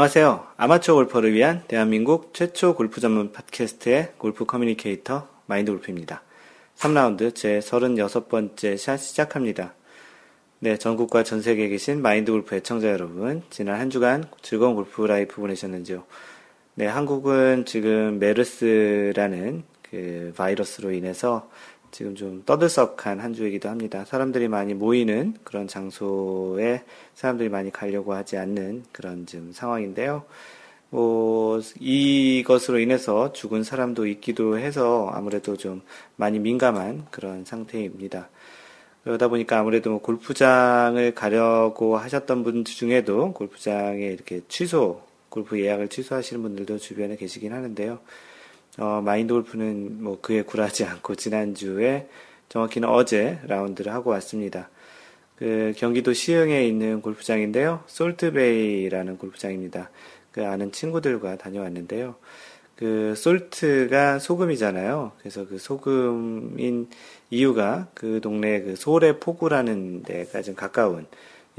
안녕하세요. 아마추어 골퍼를 위한 대한민국 최초 골프 전문 팟캐스트의 골프 communicator 마인드 골프입니다. 3라운드 제 36번째 샷 시작합니다. 네, 전국과 전 세계에 계신 마인드 골프 애청자 여러분, 지난 한 주간 즐거운 골프 라이프 보내셨는지요? 네, 한국은 지금 메르스라는 그 바이러스로 인해서 지금 좀 떠들썩한 한 주이기도 합니다. 사람들이 많이 모이는 그런 장소에 사람들이 많이 가려고 하지 않는 그런 좀 상황인데요. 뭐, 이것으로 인해서 죽은 사람도 있기도 해서 아무래도 좀 많이 민감한 그런 상태입니다. 그러다 보니까 아무래도 뭐 골프장을 가려고 하셨던 분 중에도 골프장에 이렇게 취소, 골프 예약을 취소하시는 분들도 주변에 계시긴 하는데요. 어, 마인드 골프는 뭐 그에 굴하지 않고 지난주에 정확히는 어제 라운드를 하고 왔습니다. 그 경기도 시흥에 있는 골프장인데요. 솔트베이라는 골프장입니다. 그 아는 친구들과 다녀왔는데요. 그 솔트가 소금이잖아요. 그래서 그 소금인 이유가 그 동네 그 소래 포구라는 데가 좀 가까운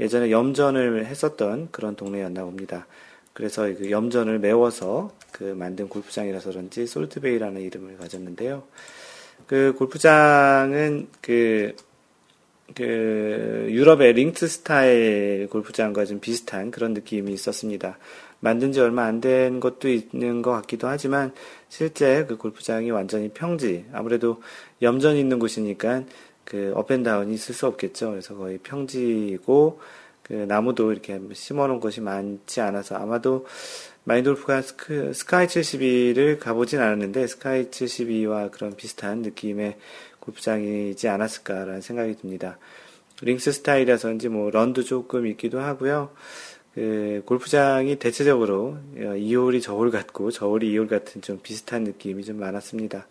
예전에 염전을 했었던 그런 동네였나 봅니다. 그래서 그 염전을 메워서 그 만든 골프장이라서 그런지 솔트베이라는 이름을 가졌는데요. 그 골프장은 그, 그 유럽의 links 스타일 골프장과 좀 비슷한 그런 느낌이 있었습니다. 만든 지 얼마 안 된 것도 있는 것 같기도 하지만 실제 그 골프장이 완전히 평지, 아무래도 염전이 있는 곳이니까 그 up and down이 있을 수 없겠죠. 그래서 거의 평지고 그 나무도 이렇게 심어 놓은 것이 많지 않아서 아마도 마인드 골프가 스크, 스카이 72를 가보진 않았는데 스카이 72와 그런 비슷한 느낌의 골프장이지 않았을까라는 생각이 듭니다. links 스타일이라서인지 뭐 run도 조금 있기도 하고요. 그 골프장이 대체적으로 이 홀이 저 홀 같고 저 홀이 이 홀 같은 좀 비슷한 느낌이 좀 많았습니다.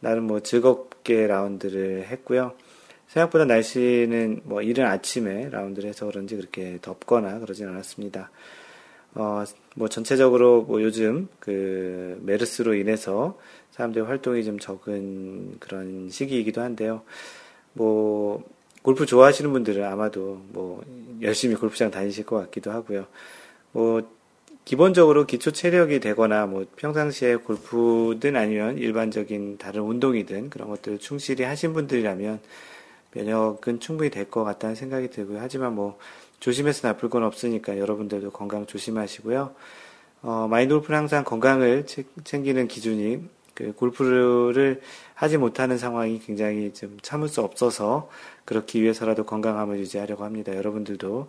나름 뭐 즐겁게 라운드를 했고요. 생각보다 날씨는 뭐 이른 아침에 라운드를 해서 그런지 그렇게 덥거나 그러진 않았습니다. 어, 뭐 전체적으로 뭐 요즘 그 메르스로 인해서 사람들의 활동이 좀 적은 그런 시기이기도 한데요. 뭐 골프 좋아하시는 분들은 아마도 뭐 열심히 골프장 다니실 것 같기도 하고요. 뭐 기본적으로 기초 체력이 되거나 뭐 평상시에 골프든 아니면 일반적인 다른 운동이든 그런 것들을 충실히 하신 분들이라면 면역은 충분히 될 것 같다는 생각이 들고요. 하지만 뭐 조심해서 나쁠 건 없으니까 여러분들도 건강 조심하시고요. 어, 마인드 골프는 항상 건강을 챙기는 기준이 그 골프를 하지 못하는 상황이 굉장히 좀 참을 수 없어서 그렇기 위해서라도 건강함을 유지하려고 합니다. 여러분들도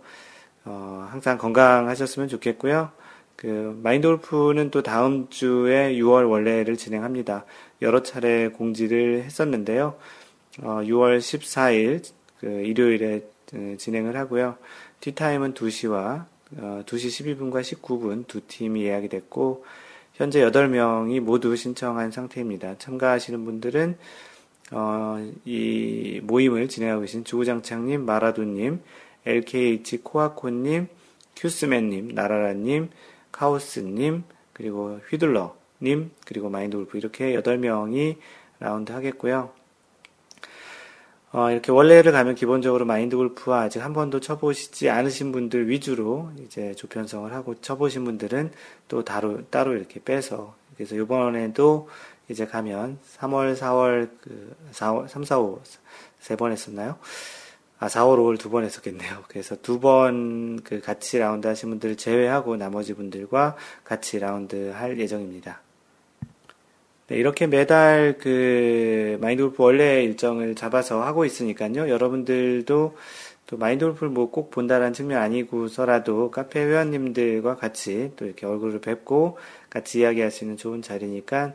어, 항상 건강하셨으면 좋겠고요. 그 마인드 골프는 또 다음 주에 6월 원래를 진행합니다. 여러 차례 공지를 했었는데요. 어, 6월 14일 그 일요일에 어, 진행을 하고요. 티타임은 2시와 어, 2시 12분과 19분 두 팀이 예약이 됐고 현재 8명이 모두 신청한 상태입니다. 참가하시는 분들은 어, 이 모임을 진행하고 계신 주구장창님, 마라도님, LKH 코아코님, 큐스맨님, 나라라님, 카오스님, 그리고 휘둘러님, 그리고 마인드골프 이렇게 8명이 라운드 하겠고요. 어, 이렇게 원래를 가면 기본적으로 마인드 골프와 아직 한 번도 쳐보시지 않으신 분들 위주로 이제 조편성을 하고 쳐보신 분들은 또 따로, 따로 이렇게 빼서 그래서 이번에도 이제 가면 3월, 4월, 그, 4월, 3, 4, 5, 세번 했었나요? 아, 4월, 5월 두 번 했었겠네요. 그래서 두 번 그 같이 라운드 하신 분들을 제외하고 나머지 분들과 같이 라운드 할 예정입니다. 네, 이렇게 매달 그 마인드 골프 원래 일정을 잡아서 하고 있으니까요. 여러분들도 또 마인드 골프를 뭐 꼭 본다라는 측면 아니고서라도 카페 회원님들과 같이 또 이렇게 얼굴을 뵙고 같이 이야기할 수 있는 좋은 자리니까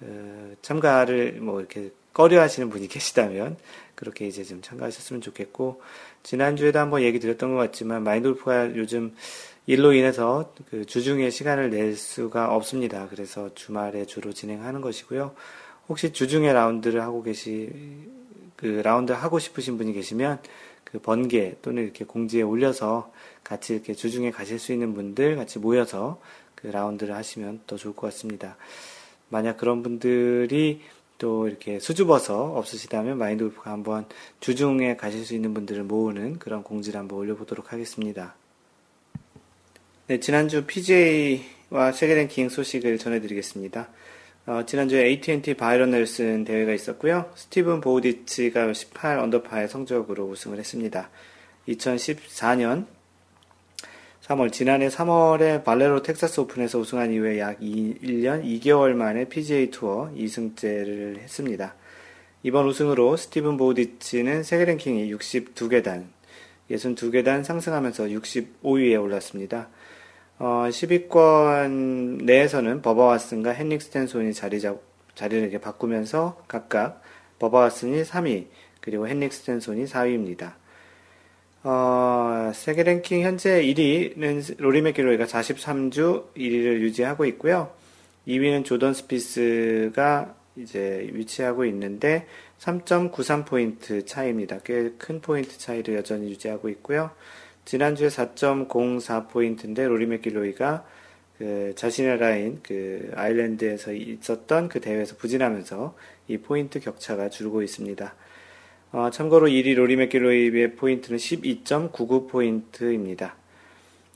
어, 참가를 뭐 이렇게 꺼려 하시는 분이 계시다면 그렇게 이제 좀 참가하셨으면 좋겠고 지난주에도 한번 얘기 드렸던 것 같지만 마인드 골프가 요즘 일로 인해서 그 주중에 시간을 낼 수가 없습니다. 그래서 주말에 주로 진행하는 것이고요. 혹시 주중에 라운드를 하고 계시, 그 라운드 하고 싶으신 분이 계시면 그 번개 또는 이렇게 공지에 올려서 같이 이렇게 주중에 가실 수 있는 분들 같이 모여서 그 라운드를 하시면 더 좋을 것 같습니다. 만약 그런 분들이 또 이렇게 수줍어서 없으시다면 마인드 골프가 한번 주중에 가실 수 있는 분들을 모으는 그런 공지를 한번 올려보도록 하겠습니다. 네, 지난주 PGA와 세계 랭킹 소식을 전해드리겠습니다. 어, 지난주에 AT&T 바이런 넬슨 대회가 있었고요. 스티븐 보우디치가 18 언더파의 성적으로 우승을 했습니다. 2014년 3월, 지난해 3월에 발레로 텍사스 오픈에서 우승한 이후에 약 2, 1년 2개월 만에 PGA 투어 2승째를 했습니다. 이번 우승으로 스티븐 보우디치는 세계 랭킹이 62계단, 62계단 상승하면서 65위에 올랐습니다. 어, 10위권 내에서는 버바 왓슨과 헨릭 스탠손이 자리 잡, 자리를 이렇게 바꾸면서 각각 버바 왓슨이 3위, 그리고 헨릭 스탠손이 4위입니다. 어, 세계 랭킹 현재 1위는 로리 맥길로이가 43주 1위를 유지하고 있고요. 2위는 조던 스피스가 이제 위치하고 있는데 3.93포인트 차이입니다. 꽤 큰 포인트 차이를 여전히 유지하고 있고요. 지난주에 4.04포인트인데 로리 맥길로이가 그 자신의 나라인 그 아일랜드에서 있었던 그 대회에서 부진하면서 이 포인트 격차가 줄고 있습니다. 어, 참고로 1위 로리 맥길로이의 포인트는 12.99포인트입니다.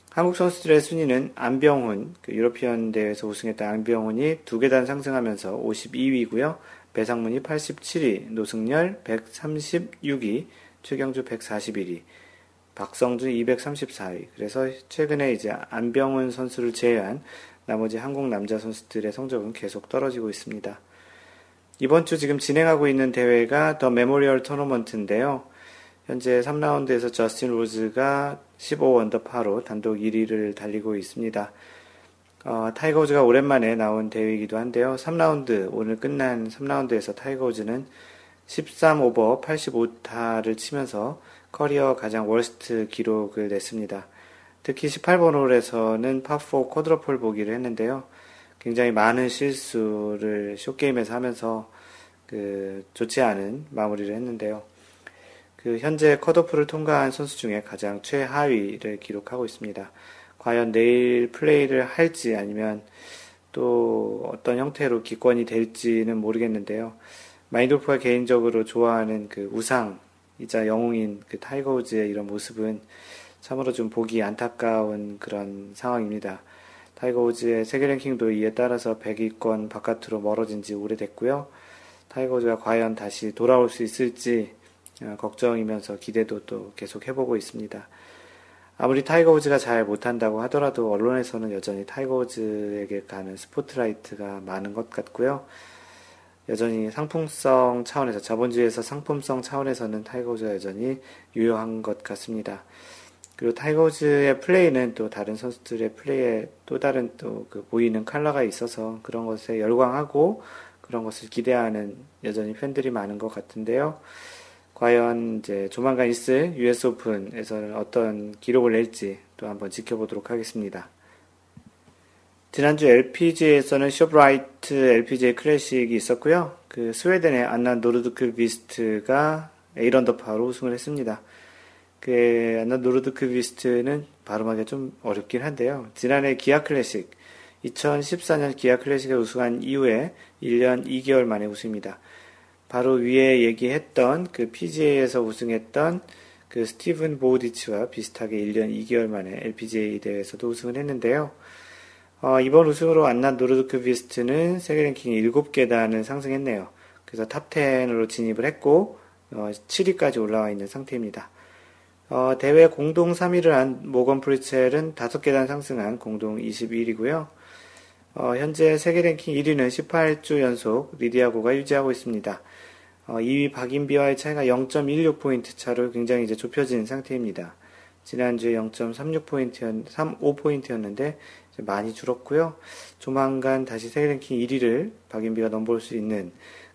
한국 선수들의 순위는 안병훈, 그 유러피언 대회에서 우승했던 안병훈이 두 계단 상승하면서 52위고요. 배상문이 87위, 노승열 136위, 최경주 141위, 박성준 234위. 그래서 최근에 이제 안병훈 선수를 제외한 나머지 한국 남자 선수들의 성적은 계속 떨어지고 있습니다. 이번 주 지금 진행하고 있는 대회가 더 메모리얼 토너먼트인데요. 현재 3라운드에서 저스틴 로즈가 15언더파로 단독 1위를 달리고 있습니다. 어, 타이거 우즈가 오랜만에 나온 대회이기도 한데요. 3라운드, 오늘 끝난 3라운드에서 타이거 우즈는 13오버 85타를 치면서 커리어 가장 worst 기록을 냈습니다. 특히 18번 홀에서는 파4 quadruple 보기를 했는데요. 굉장히 많은 실수를 short game에서 하면서 그 좋지 않은 마무리를 했는데요. 그 현재 컷오프를 통과한 선수 중에 가장 최하위를 기록하고 있습니다. 과연 내일 플레이를 할지 아니면 또 어떤 형태로 기권이 될지는 모르겠는데요. 마인드 골프가 개인적으로 좋아하는 그 우상이자 영웅인 그 타이거 우즈의 이런 모습은 참으로 좀 보기 안타까운 그런 상황입니다. 타이거 우즈의 세계 랭킹도 이에 따라서 100위권 바깥으로 멀어진 지 오래됐고요. 타이거 우즈가 과연 다시 돌아올 수 있을지 어, 걱정이면서 기대도 또 계속 해보고 있습니다. 아무리 타이거 우즈가 잘 못한다고 하더라도 언론에서는 여전히 타이거 우즈에게 가는 스포트라이트가 많은 것 같고요. 여전히 상품성 차원에서 자본주의에서 상품성 차원에서는 타이거 우즈가 여전히 유효한 것 같습니다. 그리고 타이거 우즈의 플레이는 또 다른 선수들의 플레이에 또 다른 또 그 보이는 컬러가 있어서 그런 것에 열광하고 그런 것을 기대하는 여전히 팬들이 많은 것 같은데요. 과연 이제 조만간 있을 US 오픈에서는 어떤 기록을 낼지 또 한번 지켜보도록 하겠습니다. 지난주 LPGA에서는 숍라이트 LPGA 클래식이 있었고요. 그 스웨덴의 안나 노르드크비스트가 8언더파로 우승을 했습니다. 그 안나 노르드크비스트는 발음하기가 좀 어렵긴 한데요. 지난해 기아 클래식 2014년 기아 클래식에 우승한 이후에 1년 2개월 만에 우승입니다. 바로 위에 얘기했던 그 PGA에서 우승했던 그 스티븐 보우디치와 비슷하게 1년 2개월 만에 LPGA 대회에서도 우승을 했는데요. 어, 이번 우승으로 안나 노르드크비스트는 세계 랭킹 7계단을 상승했네요. 그래서 top 10으로 진입을 했고 어, 7위까지 올라와 있는 상태입니다. 어, 대회 공동 3위를 한 모건 프리첼은 5계단 상승한 공동 21위고요. 어, 현재 세계 랭킹 1위는 18주 연속 리디아고가 유지하고 있습니다. 어, 2위 박인비와의 차이가 0.16포인트 차로 굉장히 이제 좁혀진 상태입니다. 지난주에 0.36포인트, 35포인트였는데 많이 줄었고요. 조만간 다시 세계 랭킹 1위를 박인비가 넘볼 수 있는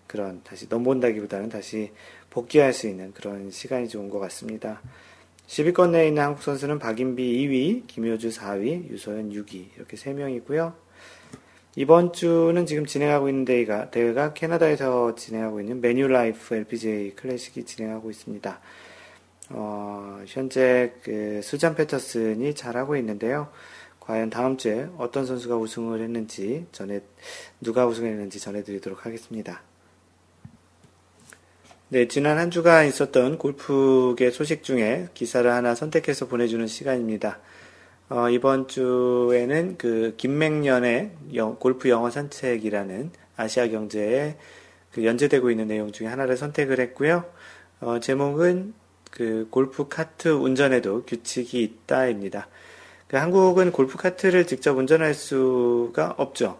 그런 다시 넘본다기보다는 다시 복귀할 수 있는 그런 시간이 좀 온 것 같습니다. 10위권 내에 있는 한국 선수는 박인비 2위, 김효주 4위, 유소연 6위 이렇게 3명이고요. 이번 주는 지금 진행하고 있는 대회가, 대회가 캐나다에서 진행하고 있는 메뉴라이프 LPGA 클래식이 진행하고 있습니다. 어, 현재 그 수잔 패터슨이 잘하고 있는데요. 과연 다음 주에 어떤 선수가 우승을 했는지 전에 누가 우승했는지 전해드리도록 하겠습니다. 네, 지난 한 주간 있었던 골프계 소식 중에 기사를 하나 선택해서 보내주는 시간입니다. 어, 이번 주에는 그 김맹년의 영, 골프 영어 산책이라는 아시아 경제에 그 연재되고 있는 내용 중에 하나를 선택을 했고요. 어, 제목은 그 골프 카트 운전에도 규칙이 있다입니다. 그 한국은 골프 카트를 직접 운전할 수가 없죠.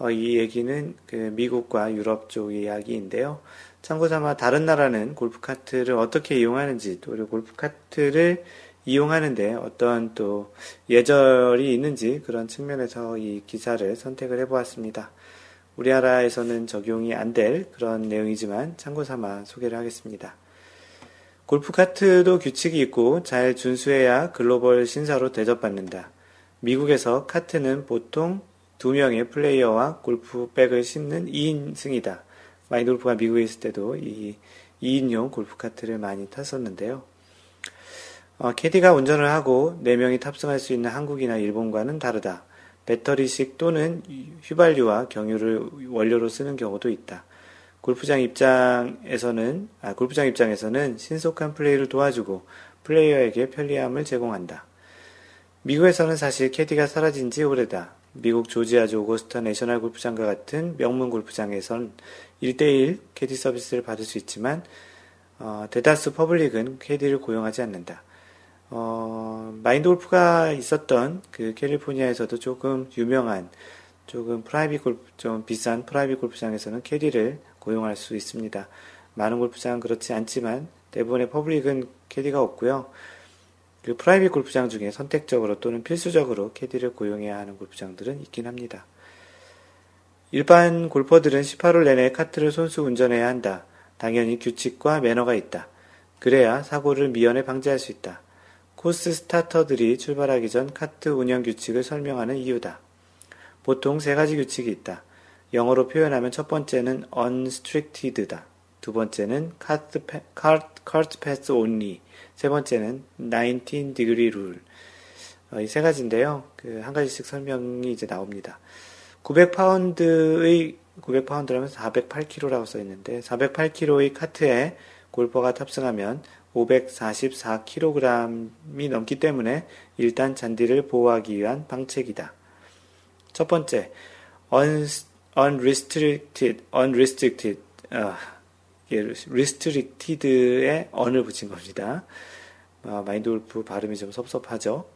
어, 이 얘기는 그 미국과 유럽 쪽 이야기인데요. 참고 삼아 다른 나라는 골프 카트를 어떻게 이용하는지 또 골프 카트를 이용하는데 어떤 또 예절이 있는지 그런 측면에서 이 기사를 선택을 해보았습니다. 우리나라에서는 적용이 안 될 그런 내용이지만 참고 삼아 소개를 하겠습니다. 골프 카트도 규칙이 있고 잘 준수해야 글로벌 신사로 대접받는다. 미국에서 카트는 보통 두 명의 플레이어와 골프백을 싣는 2인승이다. 마인드 골프가 미국에 있을 때도 이 2인용 골프 카트를 많이 탔었는데요. 어, 캐디가 운전을 하고 4명이 탑승할 수 있는 한국이나 일본과는 다르다. 배터리식 또는 휘발유와 경유를 원료로 쓰는 경우도 있다. 골프장 입장에서는, 아, 골프장 입장에서는 신속한 플레이를 도와주고 플레이어에게 편리함을 제공한다. 미국에서는 사실 캐디가 사라진 지 오래다. 미국 조지아주 오거스타 내셔널 골프장과 같은 명문 골프장에선 1대1 캐디 서비스를 받을 수 있지만 어, 대다수 public은 캐디를 고용하지 않는다. 어, 마인드 골프가 있었던 그 캘리포니아에서도 조금 유명한 조금 private 골프, 좀 비싼 private 골프장에서는 캐디를 고용할 수 있습니다. 많은 골프장은 그렇지 않지만 대부분의 public은 캐디가 없고요. 그 private 골프장 중에 선택적으로 또는 필수적으로 캐디를 고용해야 하는 골프장들은 있긴 합니다. 일반 골퍼들은 18홀 내내 카트를 손수 운전해야 한다. 당연히 규칙과 매너가 있다. 그래야 사고를 미연에 방지할 수 있다. 코스 스타터들이 출발하기 전 카트 운영 규칙을 설명하는 이유다. 보통 세 가지 규칙이 있다. 영어로 표현하면 첫 번째는 unstricted다. 두 번째는 cart, cart only. 세 번째는 19 degree rule. 어, 이세 가지인데요. 그 한 가지씩 설명이 이제 나옵니다. 900파운드의 900파운드라면 408kg라고 써 있는데 408kg의 카트에 골퍼가 탑승하면 544kg이 넘기 때문에 일단 잔디를 보호하기 위한 방책이다. 첫 번째, unrestricted, unrestricted, 어, restricted에 on을 붙인 겁니다. 어, 마인드 골프 발음이 좀 섭섭하죠.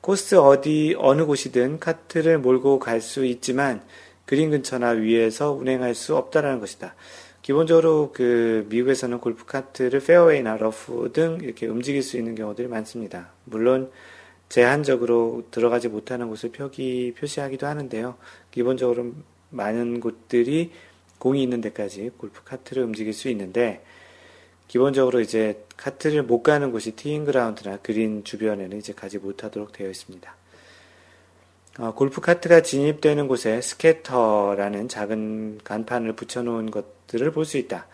코스 어디 어느 곳이든 카트를 몰고 갈 수 있지만 그린 근처나 위에서 운행할 수 없다라는 것이다. 기본적으로 그 미국에서는 골프 카트를 페어웨이나 러프 등 이렇게 움직일 수 있는 경우들이 많습니다. 물론 제한적으로 들어가지 못하는 곳을 표기 표시하기도 하는데요. 기본적으로 많은 곳들이 공이 있는 데까지 골프 카트를 움직일 수 있는데 기본적으로 이제 카트를 못 가는 곳이 티잉 그라운드나 그린 주변에는 이제 가지 못하도록 되어 있습니다. 어, 골프 카트가 진입되는 곳에 scatter라는 작은 간판을 붙여놓은 것들을 볼 수 있다.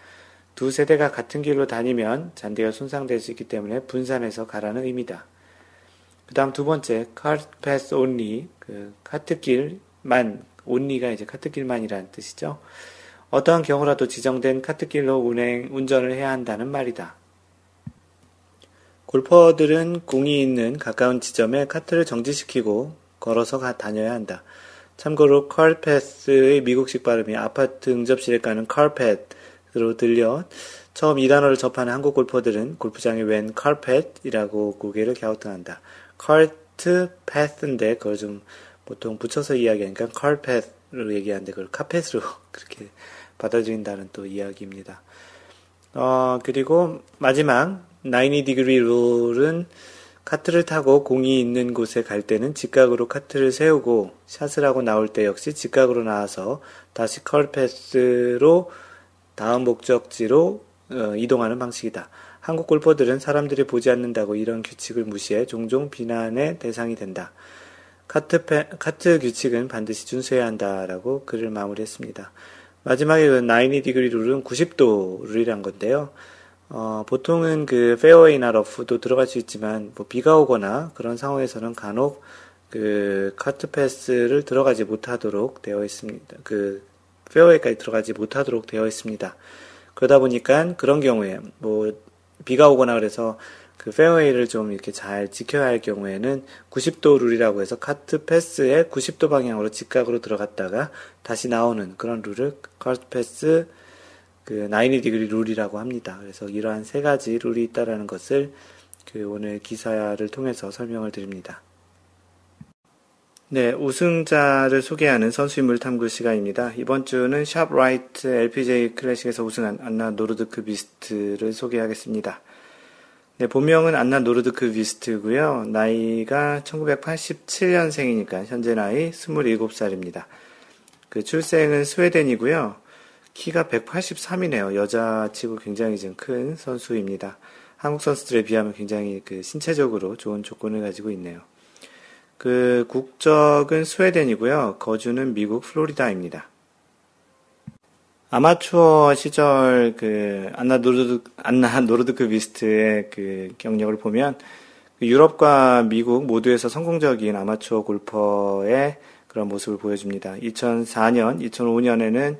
두세 대가 같은 길로 다니면 잔디가 손상될 수 있기 때문에 분산해서 가라는 의미다. 그 다음 두 번째, cart path only, 그 카트길만, only가 이제 카트길만이라는 뜻이죠. 어떠한 경우라도 지정된 카트길로 운행, 운전을 해야 한다는 말이다. 골퍼들은 공이 있는 가까운 지점에 카트를 정지시키고 걸어서 가, 다녀야 한다. 참고로 cart path의 미국식 발음이 아파트 응접실에 까는 카펫으로 들려 처음 이 단어를 접하는 한국 골퍼들은 골프장에 웬 카펫이라고 고개를 갸우뚱한다. cart path인데 그걸 좀 보통 붙여서 이야기하니까 cart path으로 얘기하는데 그걸 카펫으로 그렇게 받아들인다는 또 이야기입니다. 어, 그리고 마지막 90 degree rule은 카트를 타고 공이 있는 곳에 갈 때는 직각으로 카트를 세우고 샷을 하고 나올 때 역시 직각으로 나와서 다시 cart path로 다음 목적지로 어, 이동하는 방식이다. 한국 골퍼들은 사람들이 보지 않는다고 이런 규칙을 무시해 종종 비난의 대상이 된다. 카트, 페, 카트 규칙은 반드시 준수해야 한다라고 글을 마무리했습니다. 마지막에 그 90 degree rule은 90도 룰이란 건데요. 어, 보통은 그 페어웨이나 러프도 들어갈 수 있지만 뭐 비가 오거나 그런 상황에서는 간혹 그 cart path를 들어가지 못하도록 되어 있습니다. 그 페어웨이까지 들어가지 못하도록 되어 있습니다. 그러다 보니까 그런 경우에 뭐 비가 오거나 그래서 그 페어웨이를 좀 이렇게 잘 지켜야 할 경우에는 90도 룰이라고 해서 cart path에 90도 방향으로 직각으로 들어갔다가 다시 나오는 그런 룰을 cart path 그 90 degree rule이라고 합니다. 그래서 이러한 세 가지 룰이 있다라는 것을 그 오늘 기사를 통해서 설명을 드립니다. 네, 우승자를 소개하는 선수인물 탐구 시간입니다. 이번 주는 ShopRite LPGA 클래식에서 우승한 안나 노르드크비스트를 소개하겠습니다. 네, 본명은 안나 노르드크비스트고요. 나이가 1987년생이니까 현재 나이 27살입니다. 그 출생은 스웨덴이고요. 키가 183이네요. 여자치고 굉장히 좀 큰 선수입니다. 한국 선수들에 비하면 굉장히 그 신체적으로 좋은 조건을 가지고 있네요. 그 국적은 스웨덴이고요. 거주는 미국 플로리다입니다. 아마추어 시절 그 안나 노르드 안나 노르드크비스트의 그 경력을 보면 그 유럽과 미국 모두에서 성공적인 아마추어 골퍼의 그런 모습을 보여줍니다. 2004년, 2005년에는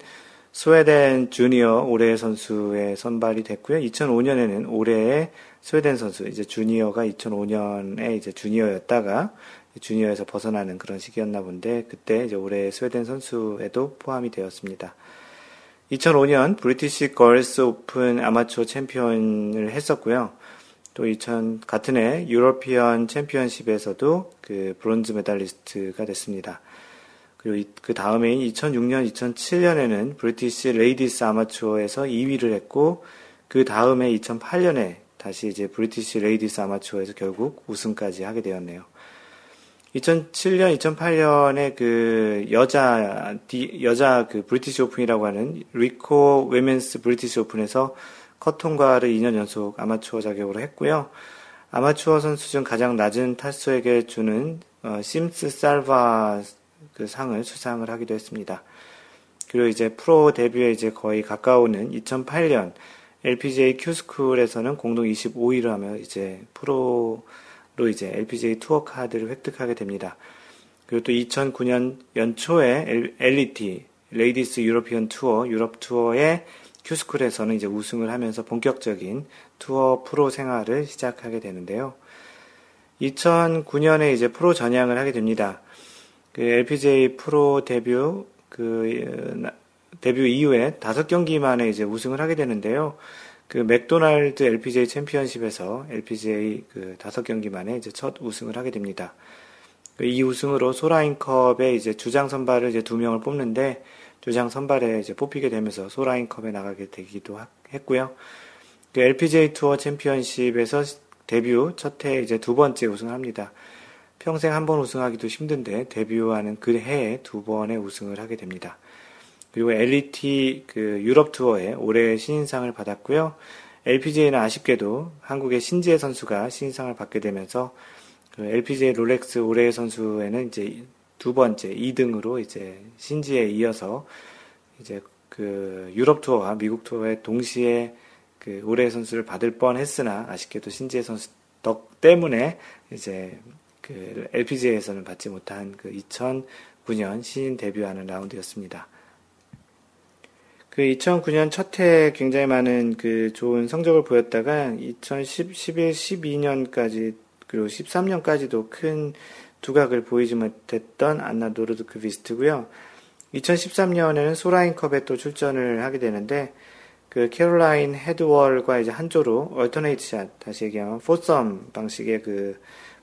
스웨덴 주니어 올해의 선수에 선발이 됐고요. 2005년에는 올해의 스웨덴 선수, 이제 주니어가 2005년에 이제 주니어였다가 주니어에서 벗어나는 그런 시기였나 본데 그때 이제 올해 스웨덴 선수에도 포함이 되었습니다. 2005년 British Girls Open Amateur 챔피언을 했었고요. 또 2000, 같은 해 European Championship에서도 그 bronze medalist가 됐습니다. 그리고 그 다음해인 2006년, 2007년에는 British Ladies Amateur에서 2위를 했고, 그 다음에 2008년에 다시 이제 British Ladies Amateur에서 결국 우승까지 하게 되었네요. 2007년, 2008년에 그 여자 여자 그 British Open이라고 하는 Ricoh Women's British Open에서 컷 통과를 2년 연속 아마추어 자격으로 했고요. 아마추어 선수 중 가장 낮은 타수에게 주는 어, Smyth Salver 그 상을 수상을 하기도 했습니다. 그리고 이제 프로 데뷔에 이제 거의 가까운 2008년 LPGA Q-School에서는 공동 25위를 하며 이제 프로로 이제 LPGA 투어 카드를 획득하게 됩니다. 그리고 또 2009년 연초에 LET Ladies European Tour 유럽 투어의 Q-School에서는 이제 우승을 하면서 본격적인 투어 프로 생활을 시작하게 되는데요. 2009년에 이제 프로 전향을 하게 됩니다. 그 LPGA 프로 데뷔 그 데뷔 이후에 다섯 경기 만에 이제 우승을 하게 되는데요. 그 맥도날드 LPGA 챔피언십에서 LPGA 그 다섯 경기 만에 이제 첫 우승을 하게 됩니다. 그 이 우승으로 솔하임컵에 이제 주장 선발을 이제 두 명을 뽑는데 주장 선발에 이제 뽑히게 되면서 소라인컵에 나가게 되기도 했고요. 그 LPGA 투어 챔피언십에서 데뷔 첫 해 이제 두 번째 우승을 합니다. 평생 한 번 우승하기도 힘든데 데뷔하는 그 해에 두 번의 우승을 하게 됩니다. 그리고 LET 그 유럽 투어에 올해 신인상을 받았고요. LPGA는 아쉽게도 한국의 신지혜 선수가 신인상을 받게 되면서 그 LPGA 롤렉스 올해의 선수에는 이제 두 번째 2등으로 이제 신지에 이어서 이제 그 유럽 투어와 미국 투어에 동시에 그 올해의 선수를 받을 뻔 했으나 아쉽게도 신지혜 선수 덕 때문에 이제 그 LPGA에서는 받지 못한 그 2009년 신인 데뷔하는 라운드였습니다. 그 2009년 첫 해 굉장히 많은 그 좋은 성적을 보였다가 2010, 11, 12년까지 그리고 13년까지도 큰 두각을 보이지 못했던 안나 노르드크 비스트고요. 2013년에는 솔하임컵에 또 출전을 하게 되는데 그 캐롤라인 헤드월과 이제 한조로 alternate shot 다시 얘기하면 포섬 방식의 그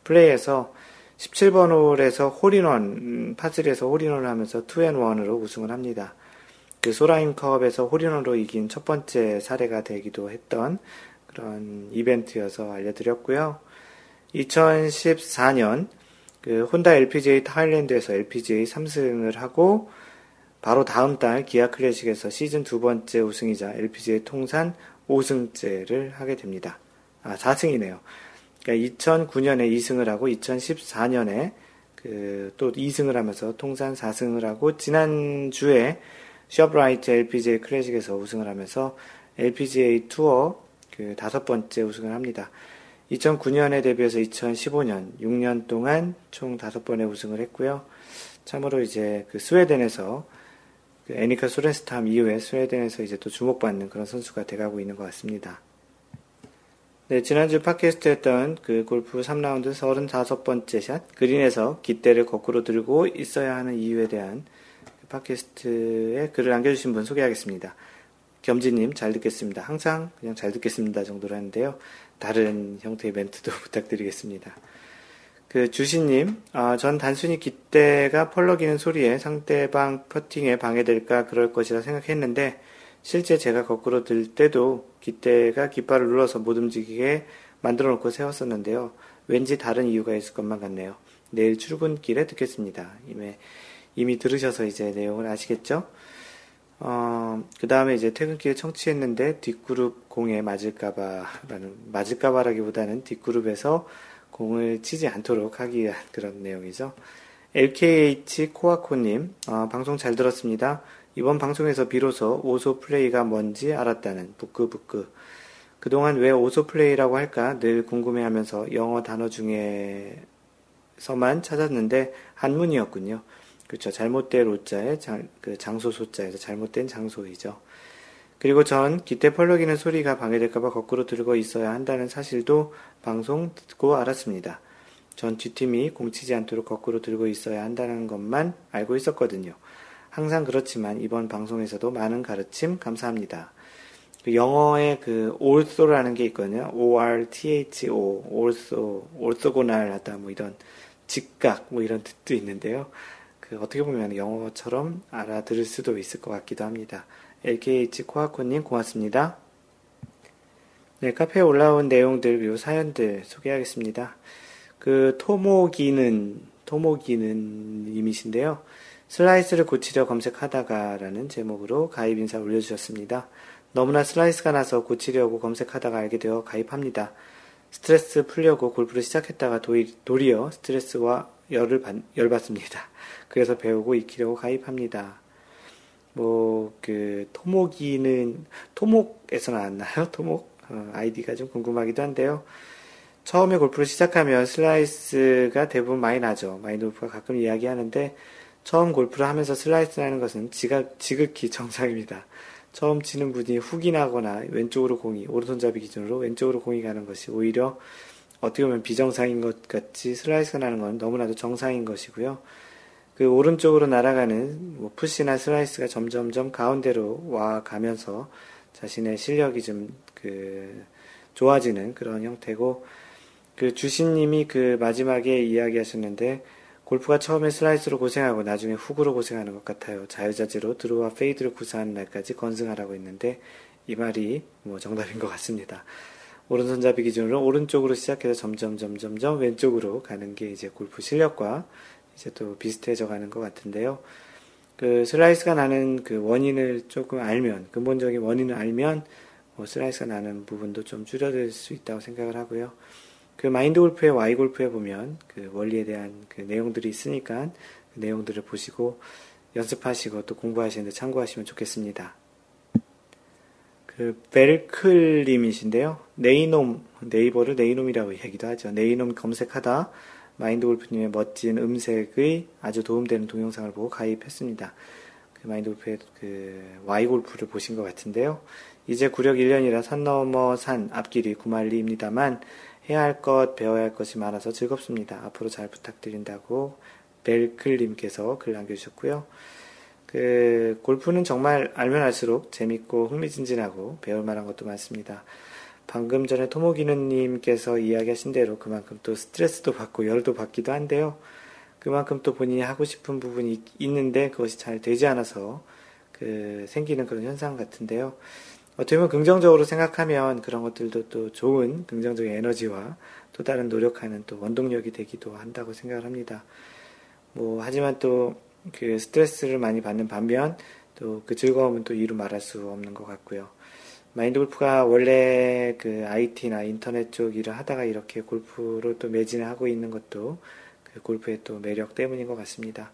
플레이에서 17번 홀에서 홀인원 파3에서 홀인원을 하면서 two and one으로 우승을 합니다. 그 솔하임컵에서 홀인원으로 이긴 첫 번째 사례가 되기도 했던 그런 이벤트여서 알려드렸고요. 2014년 그 혼다 LPGA 타일랜드에서 LPGA 3승을 하고 바로 다음 달 기아 클래식에서 시즌 두 번째 우승이자 LPGA 통산 5승째를 하게 됩니다. 아, 4승이네요. 그러니까 2009년에 2승을 하고 2014년에 그 또 2승을 하면서 통산 4승을 하고 지난주에 셔브라이트 LPGA 클래식에서 우승을 하면서 LPGA 투어 그 다섯 번째 우승을 합니다. 2009년에 데뷔해서 2015년 6년 동안 총 다섯 번의 우승을 했고요. 참으로 이제 그 스웨덴에서 그 애니카 소렌스탐 이후에 스웨덴에서 이제 또 주목받는 그런 선수가 돼가고 있는 것 같습니다. 네, 지난주 팟캐스트 했던 그 골프 3라운드 35번째 샷, 그린에서 깃대를 거꾸로 들고 있어야 하는 이유에 대한 그 팟캐스트에 글을 남겨주신 분 소개하겠습니다. 겸지님, 잘 듣겠습니다. 항상 그냥 잘 듣겠습니다 정도로 하는데요. 다른 형태의 멘트도 부탁드리겠습니다. 그 주시님, 아, 전 단순히 깃대가 펄럭이는 소리에 상대방 퍼팅에 방해될까 그럴 것이라 생각했는데, 실제 제가 거꾸로 들 때도 깃대가 깃발을 눌러서 못 움직이게 만들어 놓고 세웠었는데요. 왠지 다른 이유가 있을 것만 같네요. 내일 출근길에 듣겠습니다. 이미, 이미 들으셔서 이제 내용을 아시겠죠? 어, 그 다음에 이제 퇴근길에 청취했는데 뒷그룹 공에 맞을까봐라는, 맞을까봐라기보다는 뒷그룹에서 공을 치지 않도록 하기 위한 그런 내용이죠. LKH 코아코님, 어, 방송 잘 들었습니다. 이번 방송에서 비로소 오소 플레이가 뭔지 알았다는 부끄부끄. 그동안 왜 오소 플레이라고 할까 늘 궁금해하면서 영어 단어 중에서만 찾았는데 한문이었군요. 그렇죠. 잘못된 오자에 장, 그 장소 소자에서 잘못된 장소이죠. 그리고 전 기대 펄럭이는 소리가 방해될까봐 거꾸로 들고 있어야 한다는 사실도 방송 듣고 알았습니다. 전 뒷팀이 공치지 않도록 거꾸로 들고 있어야 한다는 것만 알고 있었거든요. 항상 그렇지만 이번 방송에서도 많은 가르침 감사합니다. 그 영어에 그 also라는 게 있거든요. O-R-T-H-O, also, orthogonal 하다 뭐 이런 직각 뭐 이런 뜻도 있는데요. 그 어떻게 보면 영어처럼 알아들을 수도 있을 것 같기도 합니다. LKH 코아코님 고맙습니다. 네, 카페에 올라온 내용들 그리고 사연들 소개하겠습니다. 그 토모기는 토모기는 님이신데요. 슬라이스를 고치려 검색하다가라는 제목으로 가입 인사 올려주셨습니다. 너무나 슬라이스가 나서 고치려고 검색하다가 알게 되어 가입합니다. 스트레스 풀려고 골프를 시작했다가 도리, 도리어 스트레스와 열을 받, 열받습니다. 그래서 배우고 익히려고 가입합니다. 뭐, 그, 토목이는, 토목에서 나왔나요? 토목? 어, 아이디가 좀 궁금하기도 한데요. 처음에 골프를 시작하면 슬라이스가 대부분 많이 나죠. 마인드 골프가 가끔 이야기하는데, 처음 골프를 하면서 슬라이스라는 것은 지각, 지극히 정상입니다. 처음 치는 분이 훅이 나거나 왼쪽으로 공이, 오른손잡이 기준으로 왼쪽으로 공이 가는 것이 오히려 어떻게 보면 비정상인 것 같이 슬라이스가 나는 건 너무나도 정상인 것이고요. 그 오른쪽으로 날아가는 뭐 푸시나 슬라이스가 점점점 가운데로 와 가면서 자신의 실력이 좀 그 좋아지는 그런 형태고 그 주신님이 그 마지막에 이야기하셨는데 골프가 처음에 슬라이스로 고생하고 나중에 훅으로 고생하는 것 같아요. 자유자재로 드로와 페이드를 구사하는 날까지 건승하라고 했는데 이 말이 뭐 정답인 것 같습니다. 오른손잡이 기준으로 오른쪽으로 시작해서 점점 점점점 왼쪽으로 가는 게 이제 골프 실력과 이제 또 비슷해져 가는 것 같은데요. 그 슬라이스가 나는 그 원인을 조금 알면 근본적인 원인을 알면 뭐 슬라이스가 나는 부분도 좀 줄여들 수 있다고 생각을 하고요. 그 마인드 골프의 Why 골프에 보면 그 원리에 대한 그 내용들이 있으니까 그 내용들을 보시고 연습하시고 또 공부하시는데 참고하시면 좋겠습니다. 그 벨클님이신데요. 네이놈 네이버를 네이놈이라고 얘기도 하죠. 네이놈 검색하다 마인드 골프님의 멋진 음색의 아주 도움되는 동영상을 보고 가입했습니다. 그 마인드 골프의 그 Y 골프를 보신 것 같은데요. 이제 구력 1년이라 산 넘어 산 앞길이 구말리입니다만 해야 할 것, 배워야 할 것이 많아서 즐겁습니다. 앞으로 잘 부탁드린다고 벨클님께서 글 남겨주셨고요. 그 골프는 정말 알면 알수록 재밌고 흥미진진하고 배울 만한 것도 많습니다. 방금 전에 토모기는님께서 이야기하신 대로 그만큼 또 스트레스도 받고 열도 받기도 한데요. 그만큼 또 본인이 하고 싶은 부분이 있는데 그것이 잘 되지 않아서 그 생기는 그런 현상 같은데요. 어떻게 보면 긍정적으로 생각하면 그런 것들도 또 좋은 긍정적인 에너지와 또 다른 노력하는 또 원동력이 되기도 한다고 생각을 합니다. 뭐, 하지만 또 그 스트레스를 많이 받는 반면 또 그 즐거움은 또 이루 말할 수 없는 것 같고요. 마인드 골프가 원래 그 IT나 인터넷 쪽 일을 하다가 이렇게 골프로 또 매진을 하고 있는 것도 그 골프의 또 매력 때문인 것 같습니다.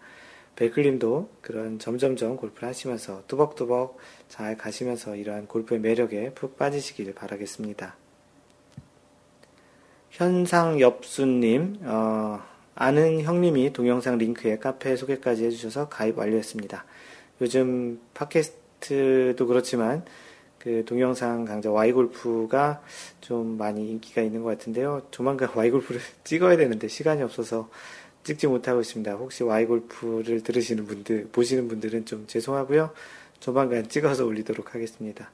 벨클림도 그런 점점점 골프를 하시면서 뚜벅뚜벅 잘 가시면서 이러한 골프의 매력에 푹 빠지시길 바라겠습니다. 현상엽수님, 어, 아는 형님이 동영상 링크에 카페 소개까지 해주셔서 가입 완료했습니다. 요즘 팟캐스트도 그렇지만 그 동영상 강좌 Y골프가 좀 많이 인기가 있는 것 같은데요. 조만간 Y골프를 찍어야 되는데 시간이 없어서 찍지 못하고 있습니다. 혹시 Y골프를 들으시는 분들, 보시는 분들은 좀 죄송하고요. 조만간 찍어서 올리도록 하겠습니다.